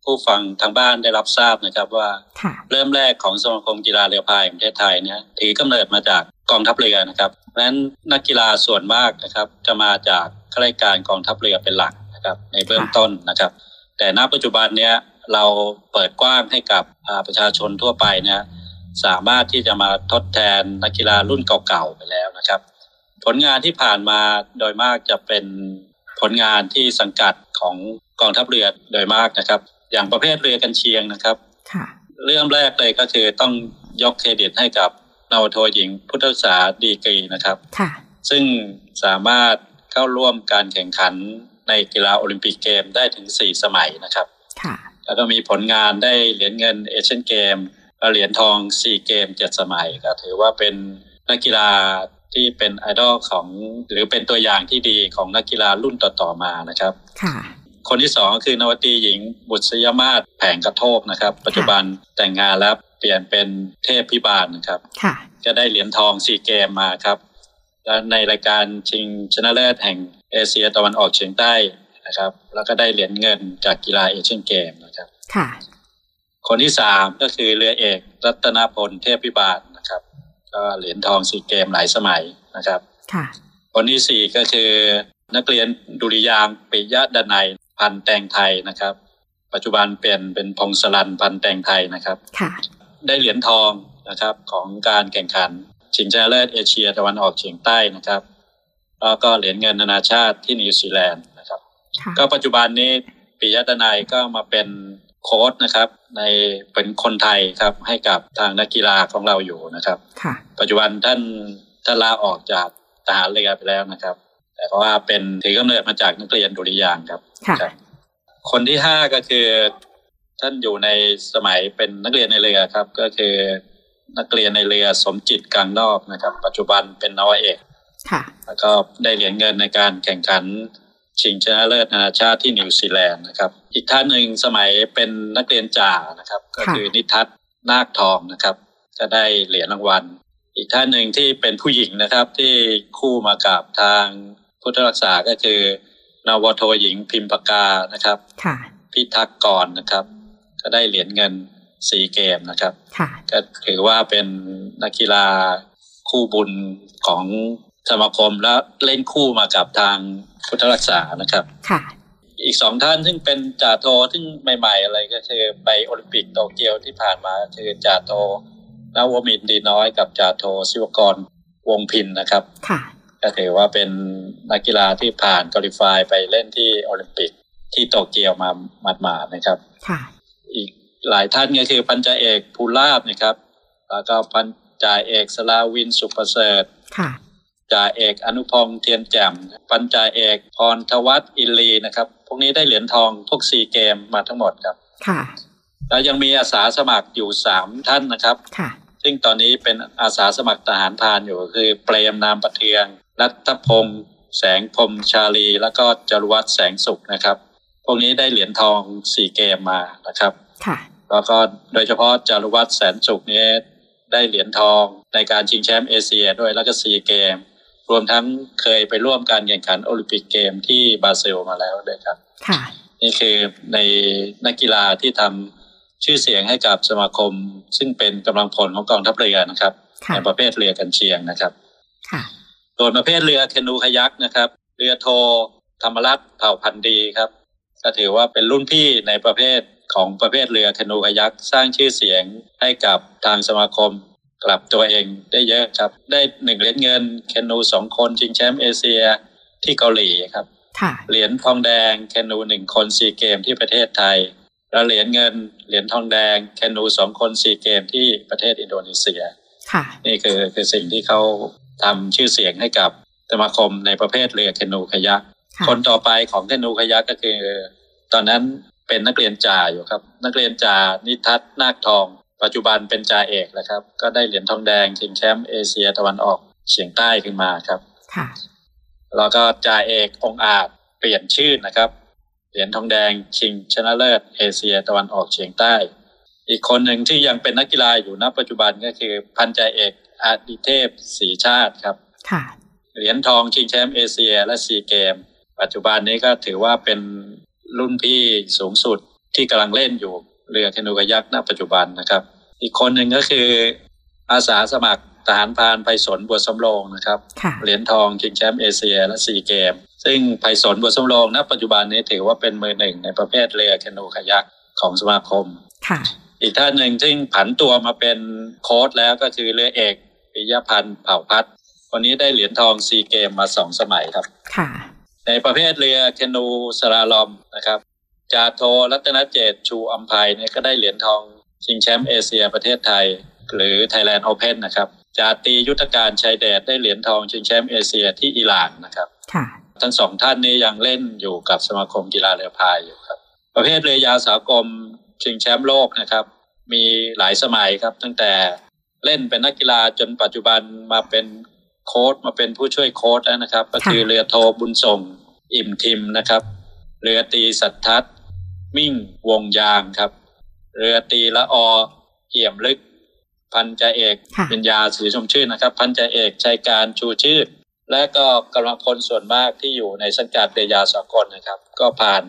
ผู้ฟังทางบ้านได้รับทราบนะครับว่าค่ะเริ่มแรกของสมาคมกีฬาเรือพายแห่งประเทศไทยเนี่ยถือกำเนิดมาจากกองทัพเรือนะครับเพราะฉะนั้นนักกีฬาส่วนมากนะครับจะมาจากข้าราชการกองทัพเรือเป็นหลักนะครับในเบื้องต้นนะครับ แต่ณปัจจุบันเนี้ยเราเปิดกว้างให้กับอ่าประชาชนทั่วไปเนี่ยสามารถที่จะมาทดแทนนักกีฬารุ่นเก่าๆไปแล้วนะครับ ผลงานที่ผ่านมาโดยมากจะเป็นผลงานที่สังกัดของกองทัพเรือโดยมากนะครับ อย่างประเภทเรือกันเชียงนะครับค่ะเรื่องแรกเลยก็คือต้องยกเครดิตให้กับนาวโทหญิงพุทธศึกษาดีกรีนะครับค่ะซึ่งสามารถ เข้าร่วมการแข่งขันในกีฬาโอลิมปิกเกมได้ถึง 4 สมัยนะครับค่ะแล้วก็มีผลงานได้เหรียญเงินเอเชียนเกมและเหรียญทองซีเกมเจ็ดสมัยก็ถือว่าเป็นนักกีฬาที่เป็นไอดอลของหรือเป็นตัวอย่างที่ดีของนักกีฬารุ่นต่อๆมานะครับ ค่ะ คนที่สองคือนวตรีหญิงบุษยมาศแผงกระโทกนะครับ ปัจจุบันแต่งงานแล้วเปลี่ยนเป็นเทพพิบาลนะครับ ค่ะ ก็ได้เหรียญทองซีเกมมาครับและ ในรายการชิงชนะเลิศแห่งเอเชียตะวันออกเฉียงใต้นะครับ แล้วก็ได้เหรียญเงินจากกีฬาเอเชียนเกมนะครับ ค่ะ คนที่สามก็คือเรือเอกรัตนพลเทพพิบาลนะครับ ก็เหรียญทองซีเกมหลายสมัยนะครับ ค่ะ คนที่สี่ก็คือนักเรียนดุริยางค์ปิยะดนัยพันแตงไทยนะครับ ปัจจุบันเปลี่ยนเป็นพงศรันพันแตงไทยนะครับ ค่ะ ได้เหรียญทองนะครับของการแข่งขัน ชิงชนะเลิศเอเชียตะวันออกเฉียงใต้นะครับ แล้วก็เหรียญเงินนานาชาติที่นิวซีแลนด์นะครับค่ะก็ปัจจุบันนี้ปิยะดนัยก็มาเป็นโค้ชนะครับ ในเป็นคนไทยครับให้กับทางนักกีฬาของเราอยู่นะครับค่ะปัจจุบันท่านท่านลาออกจากทหารเรือไปแล้วนะครับ แต่ว่าเป็นถือกำเนิดมาจากนักเรียนดุริยางค์ครับค่ะครับคนที่ห้าก็คือท่านอยู่ในสมัยเป็นนักเรียนในเรือครับ ก็คือ นักเรียนในเรือสมจิตกลางนอกนะครับ ปัจจุบันเป็นนวเอกค่ะ แล้วก็ได้เหรียญเงินในการแข่งขันชิงชนะเลิศนานาชาติที่นิวซีแลนด์นะครับ อีกท่านหนึ่งสมัยเป็นนักเรียนจ่านะครับ ก็คือนิทัศน์นาคทองนะครับก็ได้เหรียญรางวัล อีกท่านหนึ่งที่เป็นผู้หญิงนะครับ ที่คู่มากับทางพุทธรักษาก็คือนาวโทหญิงพิมปากานะครับค่ะพิทักษ์กรนะครับ ก็ได้เหรียญเงิน ซีเกมนะครับค่ะก็ถือว่าเป็นนักกีฬาคู่บุญของสมาคมแล้วเล่นคู่มากับทางพุทธรักษานะครับค่ะ อีกสองท่านซึ่งเป็นจ่าโทซึ่งใหม่ ๆ อะไรก็คือไปโอลิมปิกโตเกียวที่ผ่านมาคือจ่าโทนวมินดีน้อยกับจ่าโทศิวกรวงพินนะครับ ค่ะ ก็ถือว่าเป็นนักกีฬาที่ผ่านคุริฟายไปเล่นที่โอลิมปิกที่โตเกียวมาหมาดๆนะครับ ค่ะ อีก หลายท่านก็คือพันจ่าเอกภูลาบนะครับแล้วก็พันจ่าเอกสลาวินสุประเสริฐค่ะจ่าเอกอนุพงษ์เทียนแจ่มพันจ่าเอกพรทวัฒน์อินลีนะครับ พวกนี้ได้เหรียญทองทุกซีเกมมาทั้งหมดครับ ค่ะ แล้วยังมีอาสาสมัครอยู่สามท่านนะครับ ค่ะ ซึ่งตอนนี้เป็นอาสาสมัครทหารพรานอยู่คือเปรมนามประเทือง รัตพงษ์แสงพรมชาลี แล้วก็จรวัตแสงสุขนะครับ พวกนี้ได้เหรียญทองสี่เกมมานะครับ ค่ะ แล้วก็โดยเฉพาะจารวัตแสนสุขนี้ได้เหรียญทองในการชิงแชมป์เอเชียด้วยแล้วก็ซีเกม รวมทั้งเคยไปร่วมการแข่งขันโอลิมปิกเกมที่บราซิลมาแล้วด้วยครับค่ะนี่คือในนักกีฬาที่ทำชื่อเสียงให้กับสมาคม ซึ่งเป็นกำลังพลของกองทัพเรือนะครับค่ะในประเภทเรือกันเชียงนะครับค่ะส่วนประเภทเรือแคนูคายักนะครับ เรือโทธรรมรัตน์เผ่าพันธุ์ดีครับ ก็ถือว่าเป็นรุ่นพี่ในประเภท ของประเภทเรือแคนูคายักสร้างชื่อเสียงให้กับทางสมาคมกลับตัวเองได้เยอะครับ ได้หนึ่งเหรียญเงินแคนูสองคนชิงแชมป์เอเชียที่เกาหลีครับค่ะเหรียญทองแดงแคนูหนึ่งคนซีเกมที่ประเทศไทย แล้วเหรียญเงินเหรียญทองแดงแคนูสองคนซีเกมที่ประเทศอินโดนีเซียค่ะนี่คือคือสิ่งที่เขาทำชื่อเสียงให้กับสมาคมในประเภทเรือแคนูคายักค่ะคนต่อไปของแคนูคายักก็คือ ตอนนั้น เป็นนักเรียนจ่าอยู่ครับ นักเรียนจ่านิทัศน์นาคทอง ปัจจุบันเป็นจ่าเอกนะครับ ก็ได้เหรียญทองแดงชิงแชมป์เอเชียตะวันออกเฉียงใต้ขึ้นมาครับค่ะแล้วก็จ่าเอกองค์อาจเปลี่ยนชื่อนะครับ เหรียญทองแดงชิงชนะเลิศเอเชียตะวันออกเฉียงใต้ อีกคนหนึ่งที่ยังเป็นนักกีฬาอยู่ณปัจจุบันก็คือพันจ่าเอกอาดิเทพศรีชาติครับค่ะเหรียญทองชิงแชมป์เอเชียและซีเกม ปัจจุบันนี้ก็ถือว่าเป็น รุ่นพี่สูงสุดที่กำลังเล่นอยู่เรือแคนูกายักณปัจจุบันนะครับ อีกคนหนึ่งก็คืออาสาสมัครทหารพรานไพศาลบัวสำโรงนะครับค่ะเหรียญทองชิงแชมป์เอเชียและซีเกม ซึ่งไพศาลบัวสำโรงณปัจจุบันนี้ถือว่าเป็นมือหนึ่งในประเภทเรือแคนูคายักของสมาคมค่ะอีกท่านหนึ่งซึ่งผันตัวมาเป็นโค้ชแล้วก็คือเรือเอกปิยพันธ์เผ่าพัฒน์วันนี้ได้เหรียญทองซีเกมมาสองสมัยครับ ค่ะ ในประเภทเรือแคนูสลาลอมนะครับจาโทรัตนเจตชูอัมภัยเนี่ยก็ได้เหรียญทองชิงแชมป์เอเชียประเทศไทย หรือ Thailand Open นะครับจาตียุทธการชัยแดดได้เหรียญทองชิงแชมป์เอเชียที่อิหร่านนะครับค่ะทั้งสองท่านนี้ยังเล่นอยู่กับสมาคมกีฬาเรือพายอยู่ครับ ประเภทเรือยาวสากลชิงแชมป์โลกนะครับ มีหลายสมัยครับตั้งแต่เล่นเป็นนักกีฬาจนปัจจุบันมาเป็น โค้ชมาเป็นผู้ช่วยโค้ชแล้วนะครับ ก็คือเรือโทบุญส่งอิ่มทิมนะครับ เรือตีสัททัศน์มิ่งวงยางครับ เรือตีละอเอี่ยมลึก พันจ่าเอกค่ะเป็นยาสีชมชื่นนะครับ พันจ่าเอกชัยการชูชื่นและก็กำลังพลส่วนมากที่อยู่ในสังกัดเรือยาวสากลนะครับ ก็ผ่าน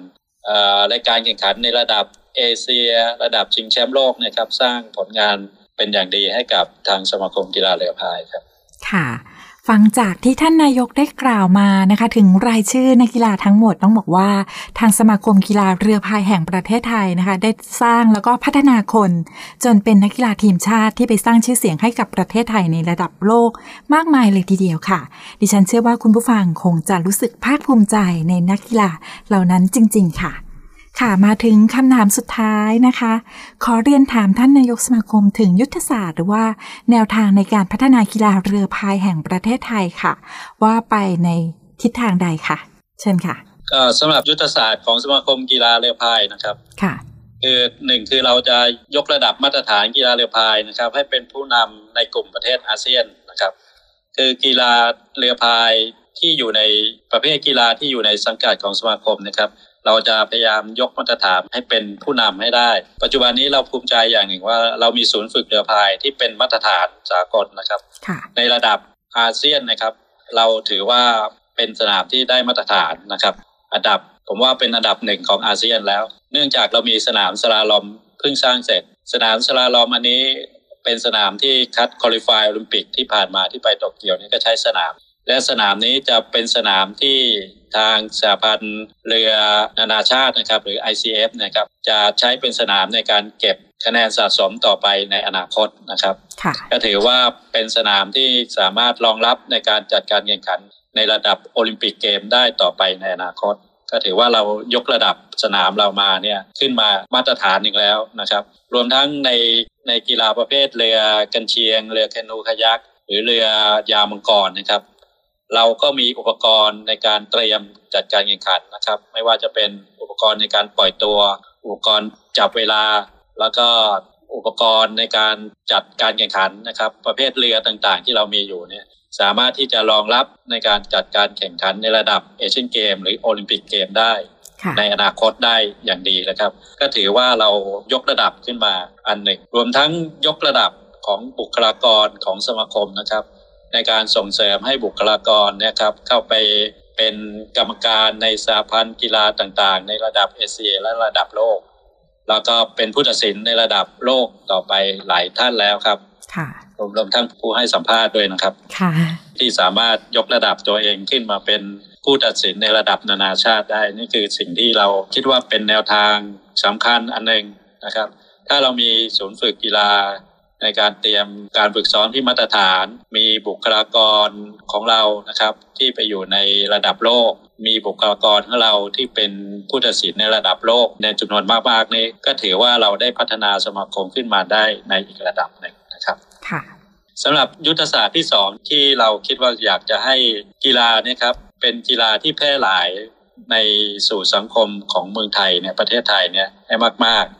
เอ่อรายการแข่งขันในระดับเอเชีย ระดับชิงแชมป์โลกนะครับ สร้างผลงานเป็นอย่างดีให้กับทางสมาคมกีฬาเรือพายครับ ค่ะ ฟังจากที่ท่านนายกได้กล่าวมานะคะ ถึงรายชื่อนักกีฬาทั้งหมดต้องบอกว่าทางสมาคมกีฬาเรือพายแห่งประเทศไทยนะคะ ได้สร้างแล้วก็พัฒนาคน จนเป็นนักกีฬาทีมชาติที่ไปสร้างชื่อเสียงให้กับประเทศไทยในระดับโลกมากมายเลยทีเดียวค่ะ ดิฉันเชื่อว่าคุณผู้ฟังคงจะรู้สึกภาคภูมิใจในนักกีฬาเหล่านั้นจริง ๆ ค่ะ ค่ะมาถึงคำถามสุดท้ายนะคะ ขอเรียนถามท่านนายกสมาคมถึงยุทธศาสตร์หรือว่าแนวทางในการพัฒนากีฬาเรือพายแห่งประเทศไทยค่ะ ว่าไปในทิศทางใดค่ะ เชิญค่ะก็สำหรับยุทธศาสตร์ของสมาคมกีฬาเรือพายนะครับค่ะคือหนึ่งคือเราจะยกระดับมาตรฐานกีฬาเรือพายนะครับ ให้เป็นผู้นำในกลุ่มประเทศอาเซียนนะครับ คือกีฬาเรือพายที่อยู่ในประเภทกีฬาที่อยู่ในสังกัดของสมาคมนะครับ เราจะพยายามยกมาตรฐานให้เป็นผู้นำให้ได้ ปัจจุบันนี้เราภูมิใจอย่างหนึ่งว่าเรามีศูนย์ฝึกเรือพายที่เป็นมาตรฐานสากลนะครับค่ะในระดับอาเซียนนะครับ เราถือว่าเป็นสนามที่ได้มาตรฐานนะครับ อันดับผมว่าเป็นอันดับหนึ่งของอาเซียนแล้ว เนื่องจากเรามีสนามสลาลอมเพิ่งสร้างเสร็จ สนามสลาลอมอันนี้เป็นสนามที่คัดคุริฟายโอลิมปิกที่ผ่านมาที่ไปโตเกียวนี่ก็ใช้สนาม และสนามนี้จะเป็นสนามที่ทางสหพันธ์เรือนานาชาตินะครับ หรือ ICF นะครับจะใช้เป็นสนามในการเก็บคะแนนสะสมต่อไปในอนาคตนะครับค่ะก็ถือว่าเป็นสนามที่สามารถรองรับในการจัดการแข่งขัน ในระดับโอลิมปิกเกมได้ต่อไปในอนาคต ก็ถือว่าเรายกระดับสนามเรามาเนี่ยขึ้นมามาตรฐานหนึ่งแล้วนะครับ รวมทั้งในในกีฬาประเภทเรือกันเชียง เรือแคนูคายักหรือเรือยาวมังกรนะครับ เราก็มีอุปกรณ์ในการเตรียมจัดการแข่งขันนะครับ ไม่ว่าจะเป็นอุปกรณ์ในการปล่อยตัว อุปกรณ์จับเวลา แล้วก็อุปกรณ์ในการจัดการแข่งขันนะครับ ประเภทเรือต่างๆ ที่เรามีอยู่เนี่ยสามารถที่จะรองรับในการจัดการแข่งขันในระดับเอเชียนเกม หรือโอลิมปิกเกมได้ค่ะในอนาคตได้อย่างดีนะครับ ก็ถือว่าเรายกระดับขึ้นมาอันหนึ่ง รวมทั้งยกระดับของบุคลากรของสมาคมนะครับ ในการส่งเสริมให้บุคลากรเนะครับ เข้าไปเป็นกรรมการในสหพันธ์กีฬาต่างๆ ในระดับเอเชียและระดับโลก แล้วก็เป็นผู้ตัดสินในระดับโลกต่อไปหลายท่านแล้วครับค่ะรวมรวมทั้งผู้ให้สัมภาษณ์ด้วยนะครับค่ะที่สามารถยกระดับตัวเองขึ้นมาเป็นผู้ตัดสินในระดับนานาชาติได้ นี่คือสิ่งที่เราคิดว่าเป็นแนวทางสำคัญอันหนึ่งนะครับ ถ้าเรามีศูนย์ฝึกกีฬา ในการเตรียมการฝึกซ้อมที่มาตรฐาน มีบุคลากรของเรานะครับ ที่ไปอยู่ในระดับโลก มีบุคลากรของเราที่เป็นผู้ตัดสินในระดับโลก ในจำนวนมากๆนี้ก็ถือว่าเราได้พัฒนาสมาคมขึ้นมาได้ในอีกระดับหนึ่งนะครับค่ะสำหรับยุทธศาสตร์ที่สองที่เราคิดว่าอยากจะให้กีฬาเนี่ยครับเป็นกีฬาที่แพร่หลายในสู่สังคมของเมืองไทยเนี่ยประเทศไทยเนี่ยให้มากๆ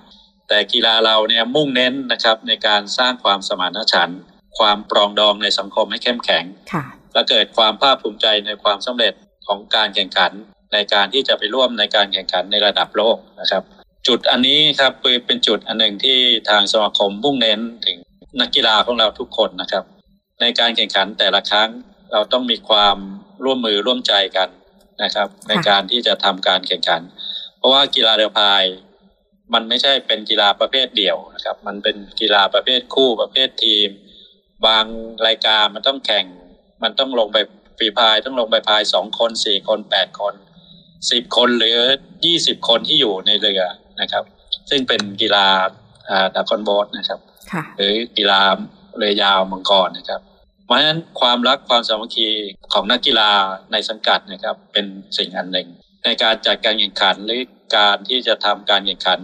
แต่กีฬาเราเนี่ยมุ่งเน้นนะครับในการสร้างความสมานฉันท์ความปรองดองในสังคมให้เข้มแข็งค่ะและเกิดความภาคภูมิใจในความสำเร็จของการแข่งขันในการที่จะไปร่วมในการแข่งขันในระดับโลกนะครับ จุดอันนี้ครับเป็นจุดอันหนึ่งที่ทางสมาคมมุ่งเน้นถึงนักกีฬาของเราทุกคนนะครับ ในการแข่งขันแต่ละครั้งเราต้องมีความร่วมมือร่วมใจกันนะครับ ในการที่จะทำการแข่งขัน เพราะว่ากีฬาเรือพาย มันไม่ใช่เป็นกีฬาประเภทเดี่ยวนะครับ มันเป็นกีฬาประเภทคู่ประเภททีม บางรายการมันต้องแข่ง มันต้องลงไปฝีพายต้องลงไปพายสองคนสี่คนแปดคนสิบคนหรือยี่สิบคนที่อยู่ในเรือนะครับ ซึ่งเป็นกีฬาดากอนโบสนะครับค่ะหรือกีฬาเรือยาวมังกรนะครับ เพราะฉะนั้นความรักความสามัคคีของนักกีฬาในสังกัดนะครับ เป็นสิ่งอันหนึ่ง ในการจัดการแข่งขันหรือการที่จะทำการแข่งขัน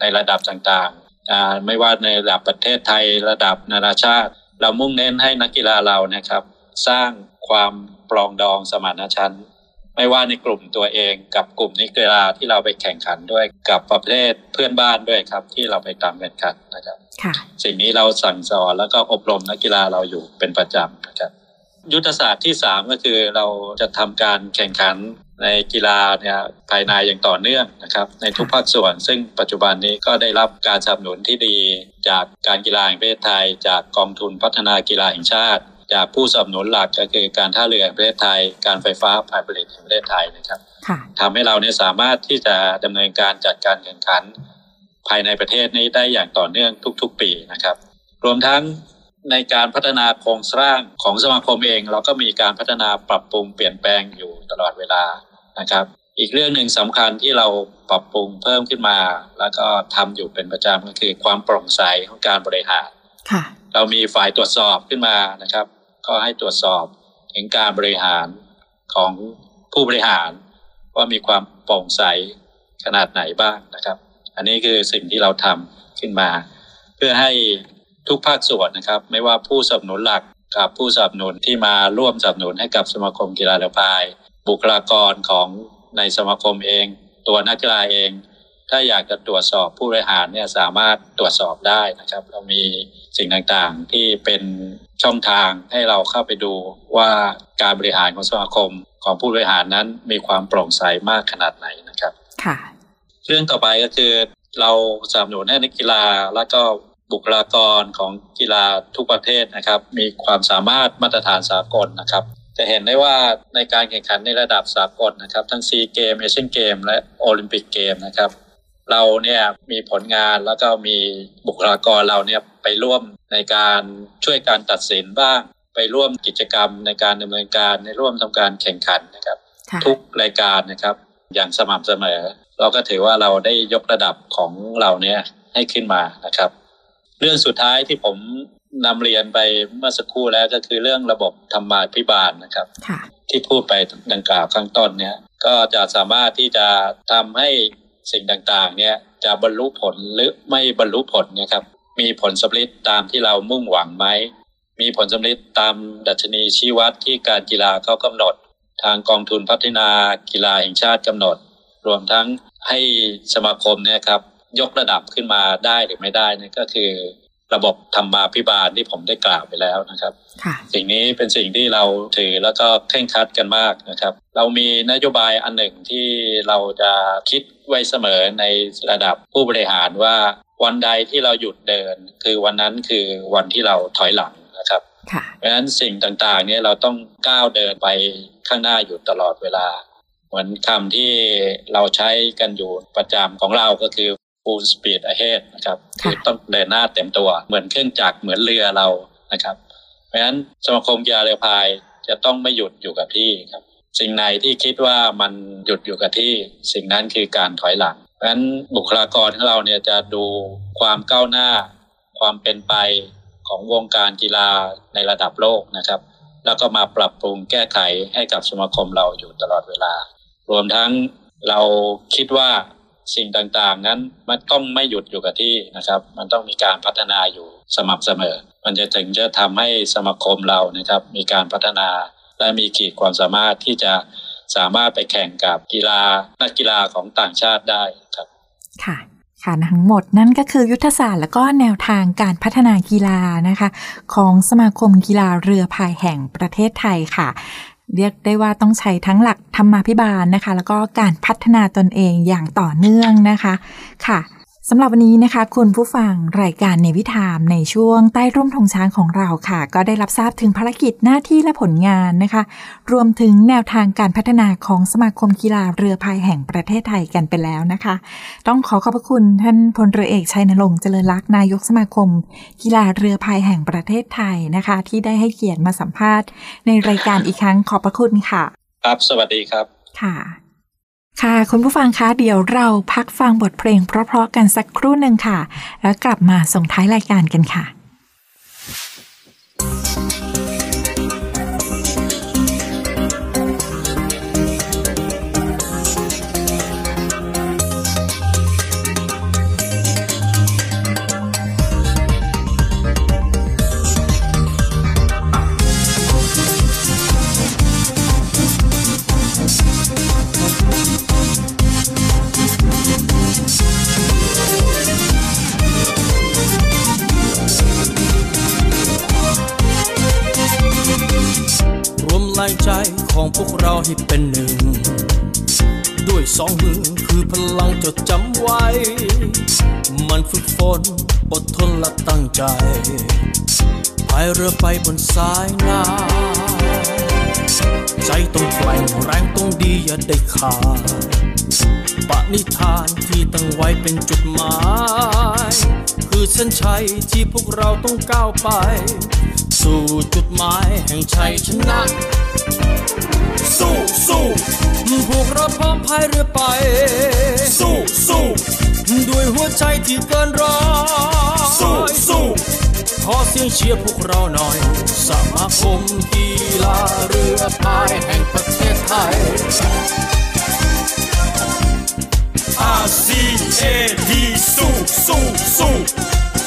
ในระดับต่างๆอ่าไม่ว่าในระดับประเทศไทยระดับนานาชาติ เรามุ่งเน้นให้นักกีฬาเรานะครับ สร้างความปรองดองสมานฉันท์ไม่ว่าในกลุ่มตัวเองกับกลุ่มนักกีฬาที่เราไปแข่งขันด้วยกับประเทศเพื่อนบ้านด้วยครับ ที่เราไปตามแข่งขันนะครับค่ะสิ่งนี้เราสั่งสอนแล้วก็อบรมนักกีฬาเราอยู่เป็นประจำนะครับยุทธศาสตร์ที่สามก็คือเราจะทำการแข่งขัน ในกีฬาเนี่ยภายในอย่างต่อเนื่องนะครับในทุกภาคส่วน ซึ่งปัจจุบันนี้ก็ได้รับการสนับสนุนที่ดี จากการกีฬาแห่งประเทศไทย จากกองทุนพัฒนากีฬาแห่งชาติ จากผู้สนับสนุนหลักก็คือการท่าเรือแห่งประเทศไทย การไฟฟ้าฝ่ายผลิตแห่งประเทศไทยนะครับค่ะทำให้เราเนี่ยสามารถที่จะดำเนินการจัดการแข่งขัน ภายในประเทศนี้ได้อย่างต่อเนื่องทุก ๆ ปีนะครับ รวมทั้งในการพัฒนาโครงสร้างของสมาคมเอง เราก็มีการพัฒนาปรับปรุงเปลี่ยนแปลงอยู่ต ลอดเวลานะครับ อีกเรื่องหนึ่งสำคัญที่เราปรับปรุงเพิ่มขึ้นมา แล้วก็ทำอยู่เป็นประจำก็คือความโปร่งใสของการบริหารค่ะเรามีฝ่ายตรวจสอบขึ้นมานะครับ ก็ให้ตรวจสอบถึงการบริหารของผู้บริหารว่ามีความโปร่งใสขนาดไหนบ้างนะครับ อันนี้คือสิ่งที่เราทำขึ้นมา เพื่อให้ทุกภาคส่วนนะครับ ไม่ว่าผู้สนับสนุนหลักกับผู้สนับสนุนที่มาร่วมสนับสนุนให้กับสมาคมกีฬาเรือพาย บุคลากรของในสมาคมเอง ตัวนักกีฬาเอง ถ้าอยากจะตรวจสอบผู้บริหารเนี่ยสามารถตรวจสอบได้นะครับ เรามีสิ่งต่างๆที่เป็นช่องทางให้เราเข้าไปดูว่าการบริหารของสมาคมของผู้บริหารนั้นมีความโปร่งใสมากขนาดไหนนะครับค่ะเรื่องต่อไปก็คือเราสนับสนุนให้นักกีฬาแล้วก็บุคลากรของกีฬาทุกประเภทนะครับ มีความสามารถมาตรฐานสากลนะครับ จะเห็นได้ว่าในการแข่งขันในระดับสากลนะครับ ทั้งซีเกมเอเชียนเกมและโอลิมปิกเกมนะครับ เราเนี่ยมีผลงานแล้วก็มีบุคลากรเราเนี่ยไปร่วมในการช่วยการตัดสินบ้าง ไปไปร่วมกิจกรรมในการดำเนินการในร่วมทำการแข่งขันนะครับ ทุกรายการนะครับ อย่างสม่ำเสมอ เราก็ถือว่าเราได้ยกระดับของเราเนี่ยให้ขึ้นมานะครับ เรื่องสุดท้ายที่ผม นำเรียนไปเมื่อสักครู่แล้วก็คือเรื่องระบบธรรมาภิบาลนะครับที่พูดไปดังกล่าวข้างต้นเนี่ยก็จะสามารถที่จะทำให้สิ่งต่างๆ เนี่ยจะบรรลุผลหรือไม่บรรลุผลนะครับมีผลสำเร็จตามที่เรามุ่งหวังไหมมีผลสำเร็จตามดัชนีชี้วัดที่การกีฬาเขากำหนด ทางกองทุนพัฒนากีฬาแห่งชาติกำหนด รวมทั้งให้สมาคมเนี่ยครับยกระดับขึ้นมาได้หรือไม่ได้นี่ก็คือ ระบบธรรมาภิบาลที่ผมได้กล่าวไปแล้วนะครับ สิ่งนี้เป็นสิ่งที่เราถือแล้วก็เคร่งครัดกันมากนะครับ เรามีนโยบายอันหนึ่งที่เราจะคิดไว้เสมอในระดับผู้บริหารว่าวันใดที่เราหยุดเดิน คือวันนั้นคือวันที่เราถอยหลังนะครับเพราะฉะนั้นสิ่งต่างๆเนี่ยเราต้องก้าวเดินไปข้างหน้าอยู่ตลอดเวลา เหมือนคำที่เราใช้กันอยู่ประจำของเราก็คือ full speed ahead นะครับคือต้องเดินหน้าเต็มตัวเหมือนเครื่องจักรเหมือนเรือเรานะครับ เพราะฉะนั้นสมาคมกีฬาเรือพายจะต้องไม่หยุดอยู่กับที่ครับ สิ่งไหนที่คิดว่ามันหยุดอยู่กับที่ สิ่งนั้นคือการถอยหลังเพราะฉะนั้นบุคลากรของเราเนี่ยจะดูความก้าวหน้า ความเป็นไปของวงการกีฬาในระดับโลกนะครับ แล้วก็มาปรับปรุงแก้ไขให้กับสมาคมเราอยู่ตลอดเวลา รวมทั้งเราคิดว่า สิ่งต่างๆ นั้นมันต้องไม่หยุดอยู่กับที่นะครับ มันต้องมีการพัฒนาอยู่สม่ำเสมอ มันจะถึงจะทำให้สมาคมเรานะครับ มีการพัฒนาและมีขีดความสามารถที่จะสามารถไปแข่งกับกีฬานักกีฬาของต่างชาติได้ครับค่ะค่ะทั้งหมดนั่นก็คือยุทธศาสตร์และก็แนวทางการพัฒนากีฬานะคะ ของสมาคมกีฬาเรือพายแห่งประเทศไทยค่ะ เรียกได้ว่าต้องใช้ทั้งหลักธรรมาภิบาลนะคะ แล้วก็การพัฒนาตนเองอย่างต่อเนื่องนะคะ ค่ะ สำหรับวันนี้นะคะ คุณผู้ฟังรายการในวิถามในช่วงใต้ร่มธงช้างของเราค่ะ ก็ได้รับทราบถึงภารกิจหน้าที่และผลงานนะคะ รวมถึงแนวทางการพัฒนาของสมาคมกีฬาเรือพายแห่งประเทศไทยกันไปแล้วนะคะ ต้องขอขอบพระคุณท่านพลเรือเอกชัยนรงค์เจริญลักษณ์นายกสมาคม กีฬาเรือพายแห่งประเทศไทยนะคะ ที่ได้ให้เกียรติมาสัมภาษณ์ ในรายการอีกครั้งขอบพระคุณค่ะ ครับ สวัสดีครับค่ะ ค่ะคุณผู้ฟังคะเดี๋ยวเราพักฟังบทเพลงเพราะๆกันสักครู่หนึ่งค่ะ แล้วกลับมาส่งท้ายรายการกันค่ะ ของพวกเราให้เป็นหนึ่ง ด้วยสองมือคือพลังจดจำไว้ มันฝึกฝนอดทนและตั้งใจพายเรือไปบนสายน้ำใจต้องแกร่งแรงต้องดีอย่าได้ขาดปณิธานที่ตั้งไว้เป็นจุดหมาย คือเส้นชัยที่พวกเราต้องก้าวไป สู่จุดหมายแห่งชัยชนะ สู้สู้พวกเราพร้อมพายเรือไป สู้สู้ด้วยหัวใจที่เกินร้อยสู้สู้ขอเสียงเชียร์พวกเราหน่อย สมาคมกีฬาเรือพายแห่งประเทศไทย RCAD สู้สู้สู้ RCAD สู้สู้สู้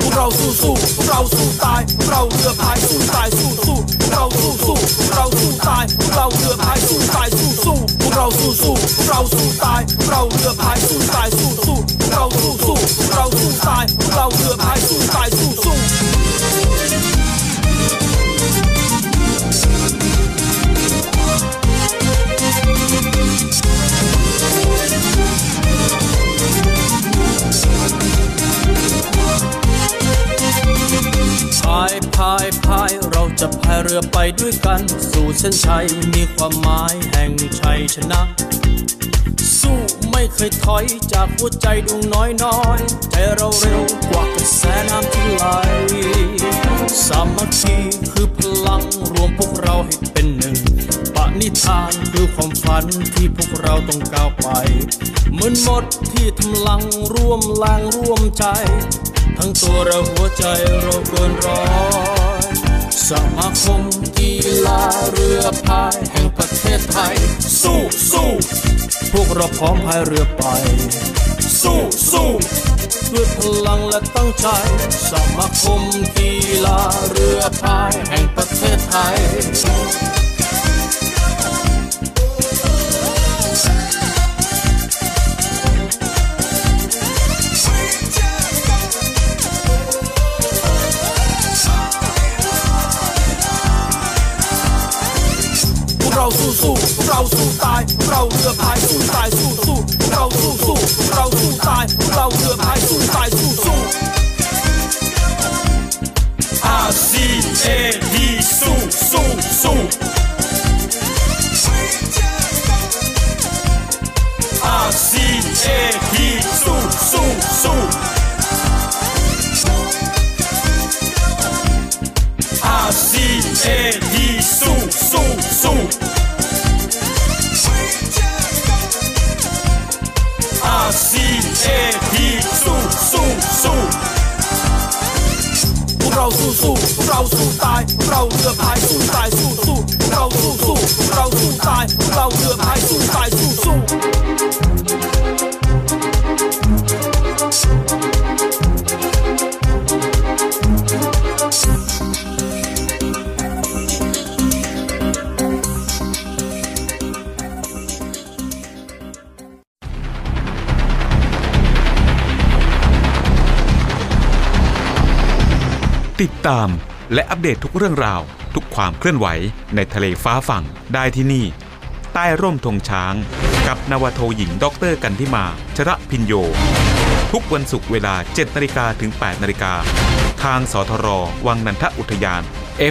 พวกเราสู้สู้พวกเราสู้ตายพวกเร อไปด้วยกันสู่เส้นชัยมีความหมายแห่งชัยชนะ สู้ไม่เคยถอยจากหัวใจดวงน้อยน้อยใจเราเร็วกว่ากระแสน้ำที่ไหลสามัคคีคือพลังรวมพวกเราให้เป็นหนึ่งปณิธานคือความฝันที่พวกเราต้องก้าวไปเหมือนหมดที่ทำลังร่วมแรงร่วมใจ ทั้งตัวเราหัวใจเราเกินร้อย สมาคมกีฬาเรือพายแห่งประเทศไทย สู้สู้พวกเราพร้อมพายเรือไป สู้สู้ด้วยพลังและตั้งใจ สมาคมกีฬาเรือพายแห่งประเทศไทย สู้เราสู้ตายเราเรือพายสู้ตายสู้สู้ R C A D สู้สู้สู้ R C A D สู้สู้สู้ และอัปเดตทุกเรื่องราว ทุกความเคลื่อนไหวในทะเลฟ้าฝั่งได้ที่นี่ ใต้ร่มธงช้าง กับนาวโทหญิงด็อกเตอร์กันทิมาชระพินโย ทุกวันศุกร์เวลา 7นาฬิกาถึง 8นาฬิกาทางสทร วังนันทอุทยาน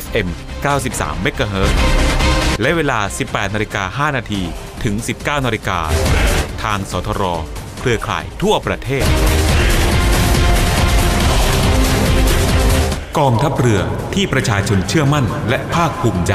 FM 93 MHz และเวลา 18นาฬิกา5นาทีถึง 19นาฬิกาทางสทร เครือข่ายทั่วประเทศ กองทัพเรือที่ประชาชนเชื่อมั่นและภาคภูมิใจ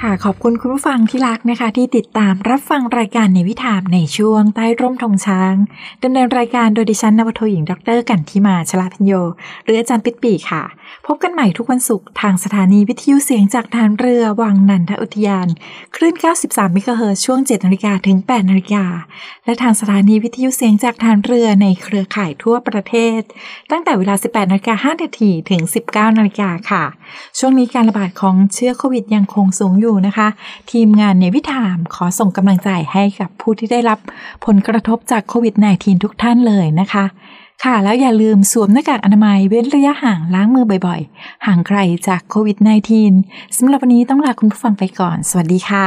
ค่ะขอบคุณคุณผู้ฟังที่รักนะคะ ที่ติดตามรับฟังรายการในวิถามในช่วงใต้ร่มธงช้างดำเนินรายการโดยดิฉันนวโทหญิงดร กันทิมาชลาพิญโยหรืออาจารย์ปิดปีค่ะ พบกันใหม่ทุกวันศุกร์ทางสถานีวิทยุเสียงจากทางเรือวังนันทอุทยาน คลื่น 93เมกะเฮิร์ช่วง 7 นาฬิกาถึง 8 นาฬิกา และทางสถานีวิทยุเสียงจากทางเรือในเครือข่ายทั่วประเทศ ตั้งแต่เวลา 18 นาฬิกา 5 นาทีถึง 19 นาฬิกาค่ะ ช่วงนี้การระบาดของเชื้อโควิดยังคงสูงอยู่นะคะ ทีมงานในวิถามขอส่งกำลังใจให้กับผู้ที่ได้รับผลกระทบจากโควิด -19 ทุกท่านเลยนะคะ ค่ะ แล้วอย่าลืมสวมหน้ากากอนามัยเว้นระยะห่างล้างมือบ่อยๆ ห่างไกลจากโควิด -19 สำหรับวันนี้ต้องลาคุณผู้ฟังไปก่อน สวัสดีค่ะ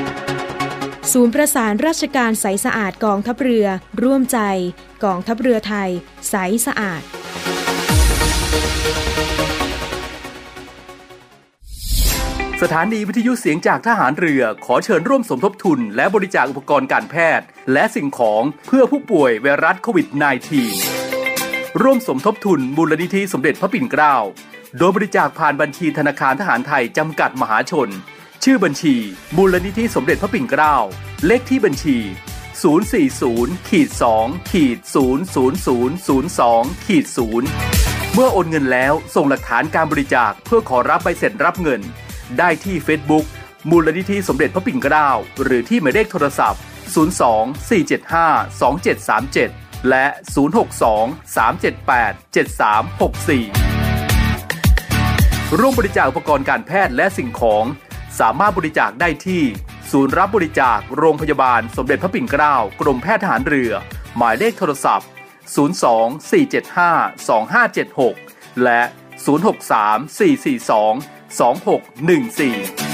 ศูนย์ประสานราชการใสสะอาดกองทัพเรือ ร่วมใจ กองทัพเรือไทย ใสสะอาด สถานีวิทยุเสียงจากทหารเรือ ขอเชิญร่วมสมทบทุน และบริจาคอุปกรณ์การแพทย์ และสิ่งของเพื่อผู้ป่วยไวรัสโควิด -19 ร่วมสมทบทุนมูลนิธิสมเด็จพระปิ่นเกล้า โดยบริจาคผ่านบัญชีธนาคารทหารไทยจำกัดมหาชน ชื่อบัญชี มูลนิธิสมเด็จพระปิ่นเกล้า เลขที่บัญชี 040ขีด2ขีด00002ขีด0เมื่อโอนเงินแล้วส่งหลักฐานการบริจาคเพื่อขอรับใบเสร็จรับเงิน ได้ที่ Facebook มูลนิธิสมเด็จพระปิ่นเกล้า หรือที่หมายเลขโทรศัพท์ 02 475 2777และ 062 378 7364 ร่วมบริจาคอุปกรณ์การแพทย์และสิ่งของ สามารถบริจาคได้ที่ ศูนย์รับบริจาคโรงพยาบาลสมเด็จพระปิ่นเกล้ากรมแพทย์ทหารเรือ หมายเลขโทรศัพท์ 02 475 2576 และ 063 442 2614